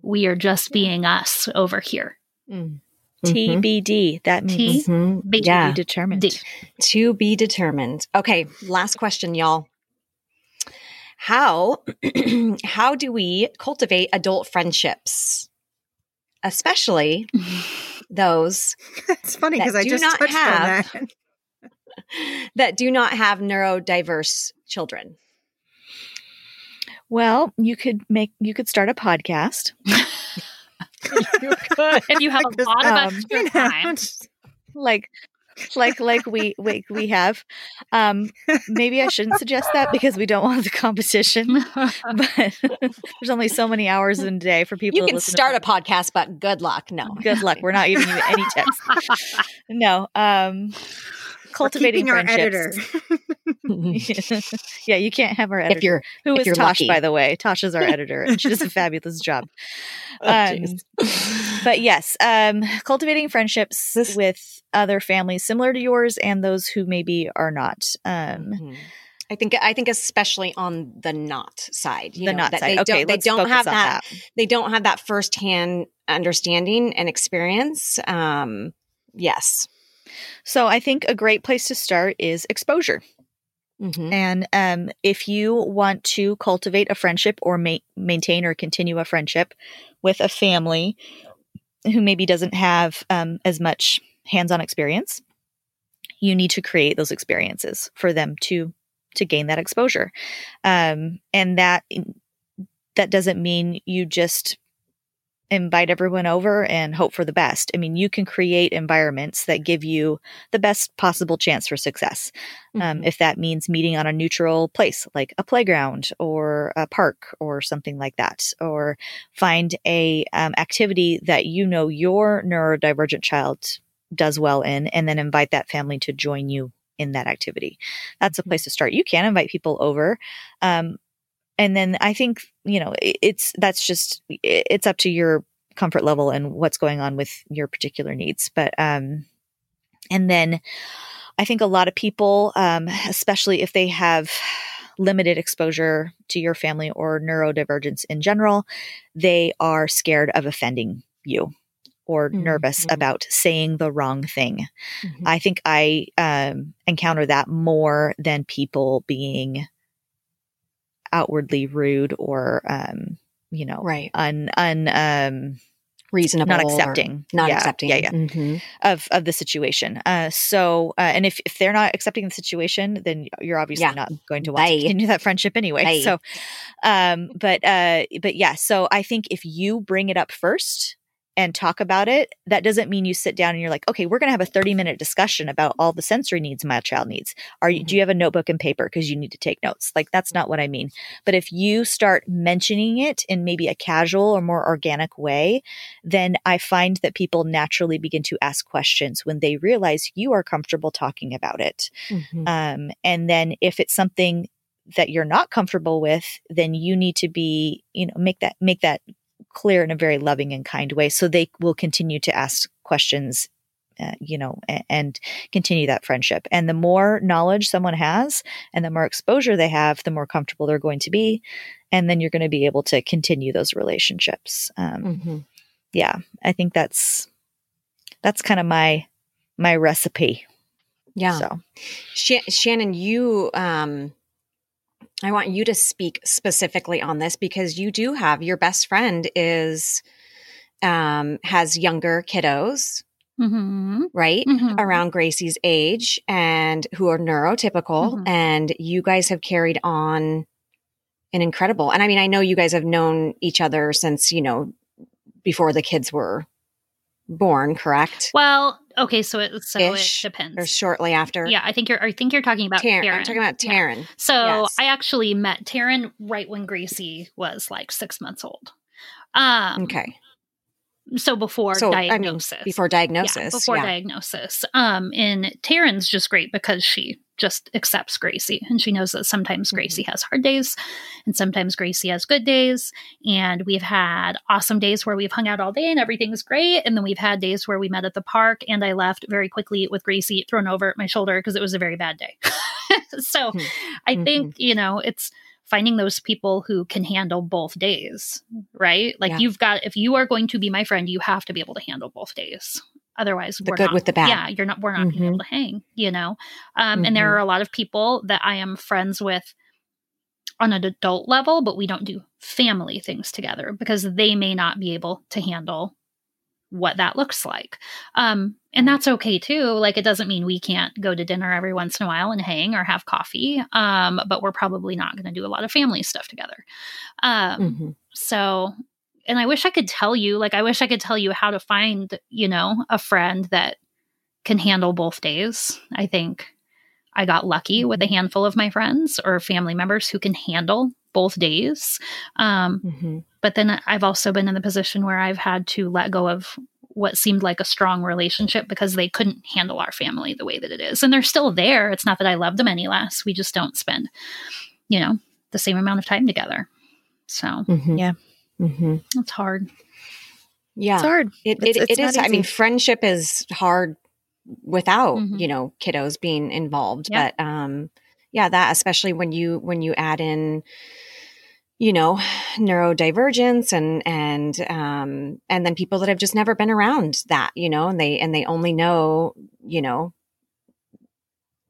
we are just being us over here. Mhm. TBD. That means T- Mhm. B- to yeah be determined. D. To be determined. Okay, last question, y'all. How how do we cultivate adult friendships? Especially those It's funny because I just not touched have- on that. that do not have neurodiverse children? Well, you could make you could start a podcast. you could if you have a Because, lot of um, extra You know, time. like like like we we, we have um maybe i shouldn't suggest that because we don't want the competition but there's only so many hours in a day for people You to can listen to start a podcast, but good luck. No. good luck we're not giving you any tips no um cultivating our friendships editor. yeah you can't have our editor if you're who if is you're Tosh, lucky. by the way. Tosh is our editor, and she does a fabulous job. Oh, Um, but yes, um, cultivating friendships This- with other families similar to yours and those who maybe are not. Um, Mhm. I think I think especially on the not side, you the know, not that side. they okay, don't they don't have on that, they don't have that firsthand understanding and experience. Um, yes. So I think a great place to start is exposure. Mhm. And um, if you want to cultivate a friendship or ma- maintain or continue a friendship with a family who maybe doesn't have um, as much hands on experience, you need to create those experiences for them to to gain that exposure. Um, and that that doesn't mean you just invite everyone over and hope for the best. I mean, you can create environments that give you the best possible chance for success. Um, Mhm. if that means meeting on a neutral place like a playground or a park or something like that or find a um, activity that you know your neurodivergent child does well in and then invite that family to join you in that activity. That's a place to start. You can invite people over. Um, and then i think you know it's that's just it's up to your comfort level and what's going on with your particular needs but um and then I think a lot of people, um, especially if they have limited exposure to your family or neurodivergence in general, they are scared of offending you or nervous Mhm. about saying the wrong thing. Mhm. I think I um, encounter that more than people being outwardly rude or, um, you know, right. un, un um, Reasonable. not accepting, Not Yeah, accepting. yeah, yeah Mhm. of of the situation. Uh, so, uh, and if if they're not accepting the situation, then you're obviously Yeah. not going to want to Bye. continue that friendship anyway. Bye. So, um, but uh, but yeah. So I think if you bring it up first and talk about it, that doesn't mean you sit down and you're like, okay, we're going to have a 30 minute discussion about all the sensory needs my child needs. Are you, Mm-hmm. do you have a notebook and paper? Cause you need to take notes. Like that's not what I mean. But if you start mentioning it in maybe a casual or more organic way, then I find that people naturally begin to ask questions when they realize you are comfortable talking about it. Mhm. Um, and then if it's something that you're not comfortable with, then you need to be, you know, make that make that clear in a very loving and kind way, so they will continue to ask questions. Uh, you know, and, and continue that friendship. And the more knowledge someone has and the more exposure they have, the more comfortable they're going to be. And then you're going to be able to continue those relationships. Um, Mhm. yeah i think that's that's kind of my my recipe Yeah. so Sha- Shannon, you, um, I want you to speak specifically on this because you do have your best friend is, um, has younger kiddos, hmm right? hmm Around Gracie's age and who are neurotypical. Mhm. And you guys have carried on an incredible, and I mean, I know you guys have known each other since, you know, before the kids were born, correct? Well, okay, so it so Ish, it depends. Or shortly after? Yeah, I think you're. I think you're talking about Taryn. Taryn. I'm talking about Yeah. Taryn. So Yes. I actually met Taryn right when Gracie was like six months old. Um, Okay. So before So, I mean, diagnosis. Before diagnosis. Yeah, before yeah. diagnosis. Um, and Taryn's just great because she just accepts Gracie and she knows that sometimes Mm-hmm. Gracie has hard days and sometimes Gracie has good days. And we've had awesome days where we've hung out all day and everything's great. And then we've had days where we met at the park and I left very quickly with Gracie thrown over my shoulder because it was a very bad day. so Hmm. I Mhm. think, you know, it's finding those people who can handle both days, right? Like Yeah. you've got, if you are going to be my friend, you have to be able to handle both days. Otherwise, The we're good not, with the bad. Yeah, you're not. We're not going to be Mhm. able to hang. You know, um, and there Mhm. are a lot of people that I am friends with on an adult level, but we don't do family things together because they may not be able to handle what that looks like. Um, and that's okay too. Like, it doesn't mean we can't go to dinner every once in a while and hang or have coffee. Um, but we're probably not going to do a lot of family stuff together. Um, Mm-hmm. so, and I wish I could tell you, like, I wish I could tell you how to find, you know, a friend that can handle both days. I think I got lucky with a handful of my friends or family members who can handle both days. Um, Mm-hmm. but then I've also been in the position where I've had to let go of what seemed like a strong relationship because they couldn't handle our family the way that it is. And they're still there. It's not that I love them any less. We just don't spend, you know, the same amount of time together. So Mm-hmm. Yeah. Mm-hmm. it's hard. Yeah. It's hard. It, It's- it, it's it is. I mean, friendship is hard without Mhm. you know kiddos being involved. Yeah. But um, yeah, that especially when you when you add in, you know, neurodivergence and and um and then people that have just never been around that, you know, and they and they only know you know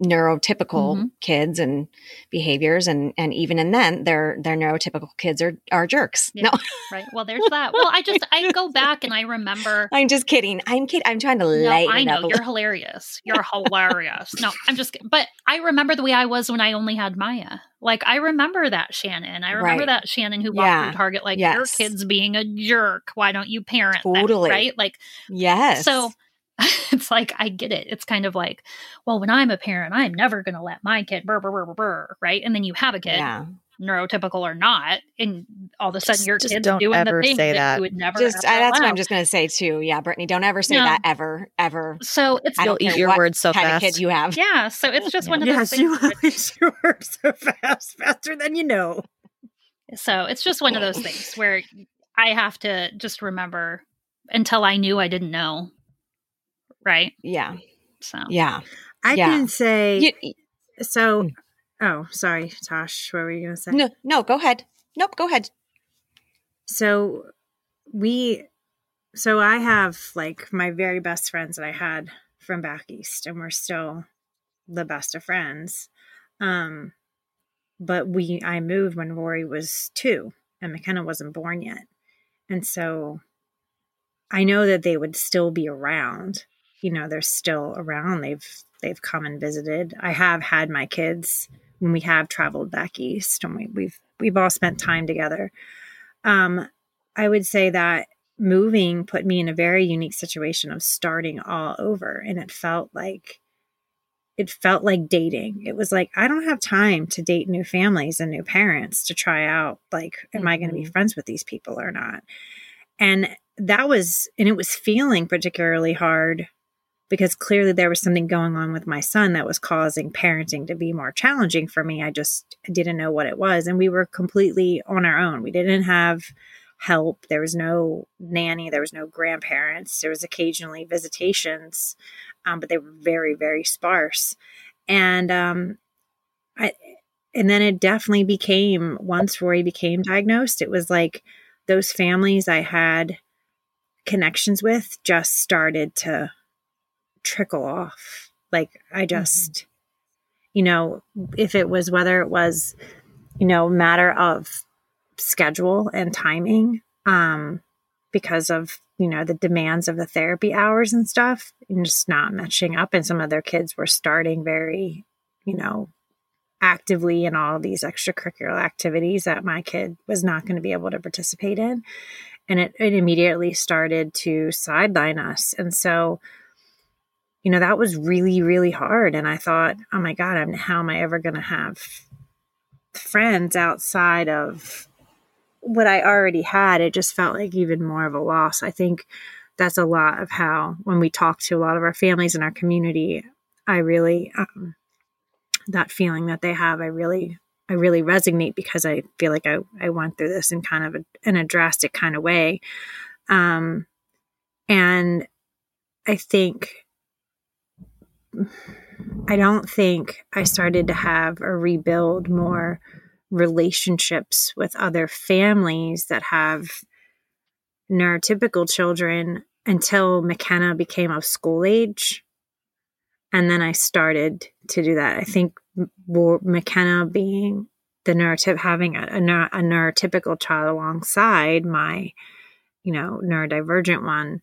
neurotypical Mhm. kids and behaviors and and even in then their their neurotypical kids are are jerks Yeah. no Right. Well, there's that. Well, I just, I go back and I remember. i'm just kidding i'm kidding i'm trying to No, lighten I it up know you're hilarious. You're hilarious. No, I'm just, kidding. but I remember the way I was when I only had Maya. Like I remember that Shannon. I remember Right. that Shannon who walked Yeah. through Target like your kid's being a jerk. Why don't you parent? Totally. Right? Like yes so. It's like I get it. It's kind of like, well, when I'm a parent, I'm never going to let my kid burr, burr, burr, burr, burr, right? And then you have a kid, yeah neurotypical or not, and all of a sudden Just- your just kid's don't doing ever the thing say that, that. you would never. just ever I, that's what i'm just going to say too yeah Brittney don't ever say No. that ever ever So it's I You'll don't eat your words so kind fast. of kid you have yeah. So it's just one of those Yes, things. you where- always you work so fast, faster than you know. So it's just one of those things where I have to just remember until I knew I didn't know. Right. yeah So yeah I Yeah. can say You- so. Oh, sorry, Tosh. What were you going to say? no no go ahead nope go ahead So we, so I have like my very best friends that I had from back east, and we're still the best of friends. Um, but we, I moved when Rory was two, and McKenna wasn't born yet, and so I know that they would still be around. You know, they're still around. They've they've come and visited. I have had my kids when we have traveled back east, and we, we've we've all spent time together. Um, I would say that moving put me in a very unique situation of starting all over, and it felt like it felt like dating. It was like I don't have time to date new families and new parents to try out like am I going to be friends with these people or not? And that was and it was feeling particularly hard because clearly there was something going on with my son that was causing parenting to be more challenging for me. I just didn't know what it was and we were completely on our own. We didn't have help. There was no nanny, there was no grandparents. There was occasionally visitations, um, but they were very, very sparse. And um, I, and then it definitely became once Rory became diagnosed, it was like those families I had connections with just started to trickle off. Like I just, you know, if it was whether it was, you know, matter of schedule and timing, um, because of you know the demands of the therapy hours and stuff, and just not matching up. And some of their kids were starting very, you know, actively in all these extracurricular activities that my kid was not going to be able to participate in. And it, it immediately started to sideline us. And so, you know, that was really, really hard. And I thought, oh my God, I'm, how am I ever going to have friends outside of what I already had? It just felt like even more of a loss. I think that's a lot of how, when we talk to a lot of our families in our community, I really, um, that feeling that they have, I really, I really resonate because I feel like I, I went through this in kind of a, in a drastic kind of way. Um, and I think, I don't think I started to have or rebuild more relationships with other families that have neurotypical children until McKenna became of school age. And then I started to do that. I think McKenna being the neurotyp having a, a, a neurotypical child alongside my, you know, neurodivergent one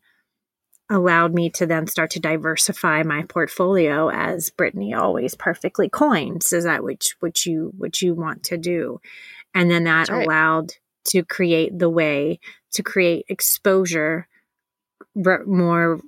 allowed me to then start to diversify my portfolio as Brittney always perfectly coins. Is that which what you what you want to do? And then that right. allowed to create the way to create exposure re- more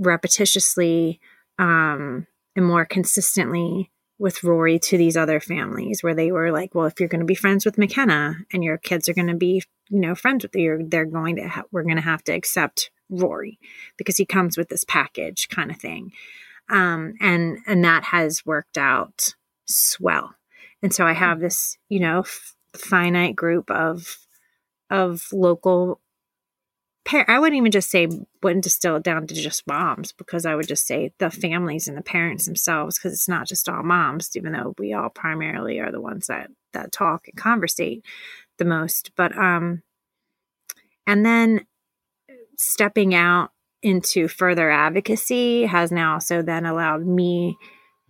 repetitiously um, and more consistently with Rory to these other families where they were like, well, if you're going to be friends with McKenna and your kids are going to be, you know, friends with you, they're going to, ha- we're going to have to accept Rory because he comes with this package kind of thing. Um, and, and that has worked out swell. And so I have this, you know, f- finite group of, of local par- I wouldn't even just say wouldn't distill it down to just moms because I would just say the families and the parents themselves because it's not just all moms, even though we all primarily are the ones that that talk and conversate the most. But um, and then stepping out into further advocacy has now also then allowed me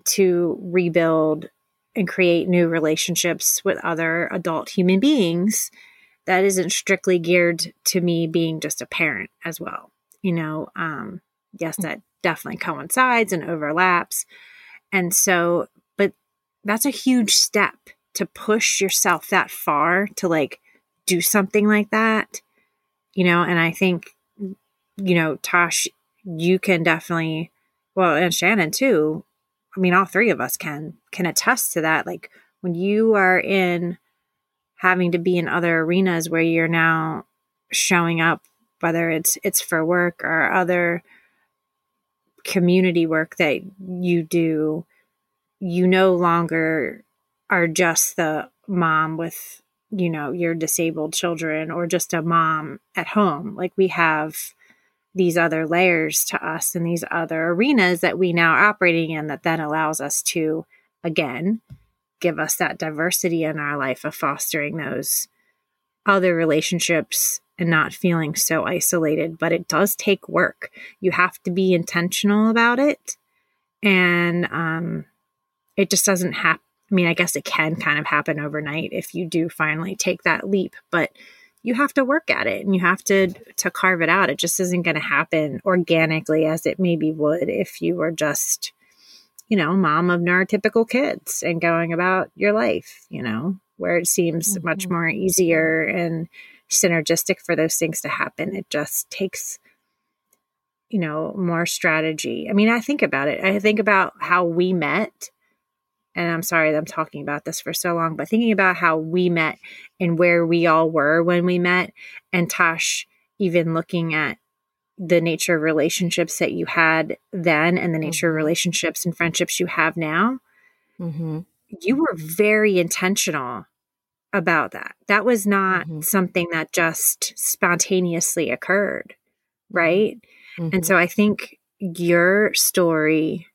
to rebuild and create new relationships with other adult human beings that isn't strictly geared to me being just a parent as well. You know, um, yes, hmm. that definitely coincides and overlaps. And so, but that's a huge step to push yourself that far to like do something like that, you know, and I think, you know, Tash, you can definitely, well, and Shannon too. I mean, all three of us can, can attest to that. Like when you are in having to be in other arenas where you're now showing up whether it's it's for work or other community work that you do you no longer are just the mom with you know your disabled children or just a mom at home like we have these other layers to us and these other arenas that we now are operating in that then allows us to again give us that diversity in our life of fostering those other relationships and not feeling so isolated. But it does take work. You have to be intentional about it. And um, it just doesn't happen. I mean, I guess it can kind of happen overnight if you do finally take that leap, but you have to work at it and you have to to carve it out. It just isn't going to happen organically as it maybe would if you were just you know, mom of neurotypical kids and going about your life, you know, where it seems mm-hmm. much more easier and synergistic for those things to happen. It just takes, you know, more strategy. I mean, I think about it. I think about how we met. And I'm sorry that I'm talking about this for so long, but thinking about how we met and where we all were when we met, and Tash even looking at the nature of relationships that you had then and the nature mm-hmm. of relationships and friendships you have now, mm-hmm. you were very intentional about that. That was not mm-hmm. something that just spontaneously occurred, right? And mm-hmm. so I think your story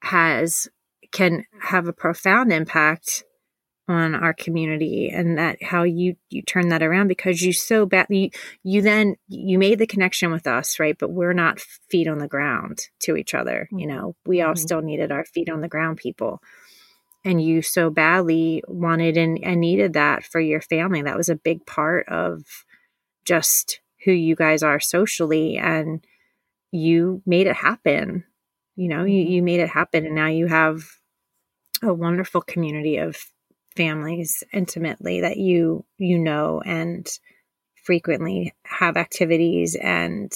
has can have a profound impact on our community and that how you you turn that around because you so badly you, you then you made the connection with us right? But we're not feet on the ground to each other you know? We all mm-hmm. still needed our feet on the ground people. And you so badly wanted and, and needed that for your family. That was a big part of just who you guys are socially and you made it happen you know? You, you made it happen and now you have a wonderful community of families intimately that you you know and frequently have activities and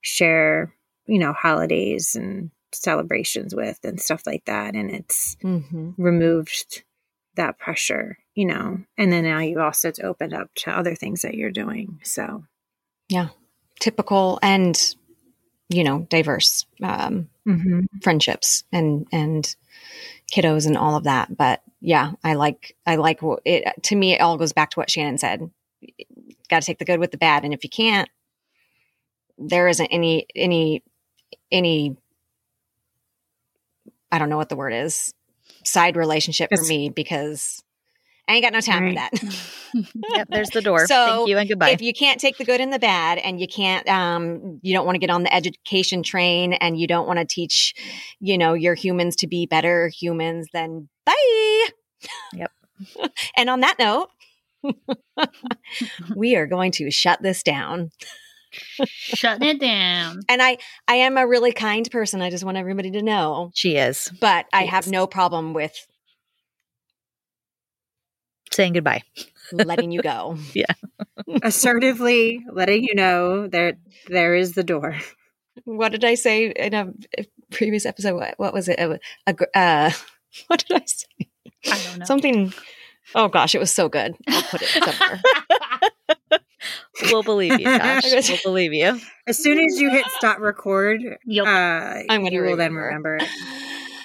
share you know holidays and celebrations with and stuff like that and it's mm-hmm. removed that pressure you know and then now you also it's opened up to other things that you're doing so yeah typical and you know diverse um, mm-hmm. friendships and and kiddos and all of that but yeah, I like I like it. To me, it all goes back to what Shannon said. Got to take the good with the bad, and if you can't, there isn't any any any. I don't know what the word is. Side relationship for me because I ain't got no time right. for that. yep, there's the door. So Thank you and goodbye. If you can't take the good and the bad, and you can't, um, you don't want to get on the education train, and you don't want to teach, you know, your humans to be better humans, then bye. Yep. and on that note, we are going to shut this down. Shutting it down. And I I am a really kind person. I just want everybody to know. She is But I have no problem with saying goodbye. letting you go. Yeah. Assertively letting you know that there is the door. What did I say in a previous episode? What, what was it? A, a gr- uh, what did I say? I don't know. Something. Oh gosh, it was so good. I'll put it somewhere. We'll believe you, Josh. We'll believe you. As soon as you hit stop record, Yep. uh, I'm gonna you will then remember. remember it.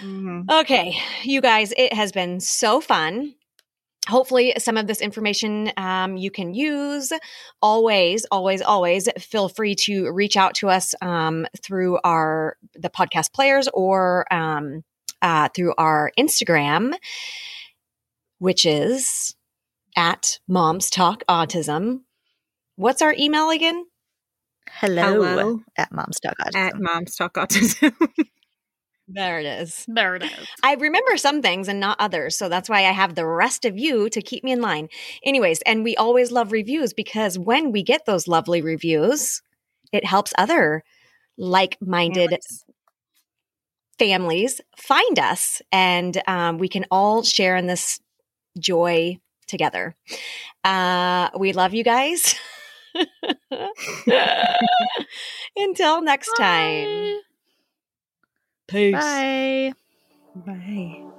Mhm. Okay, you guys, it has been so fun. Hopefully, some of this information um, you can use. Always, always, always feel free to reach out to us um, through our the podcast players or um, uh, through our Instagram, which is at Moms Talk Autism. What's our email again? Hello, Hello at Mom's Talk Autism. at Mom's Talk Autism. There it is. there it is. I remember some things and not others. So that's why I have the rest of you to keep me in line. Anyways, and we always love reviews because when we get those lovely reviews, it helps other like minded Yes. families find us and um, we can all share in this joy together. Uh, we love you guys. Until next time. Peace. Bye. Bye.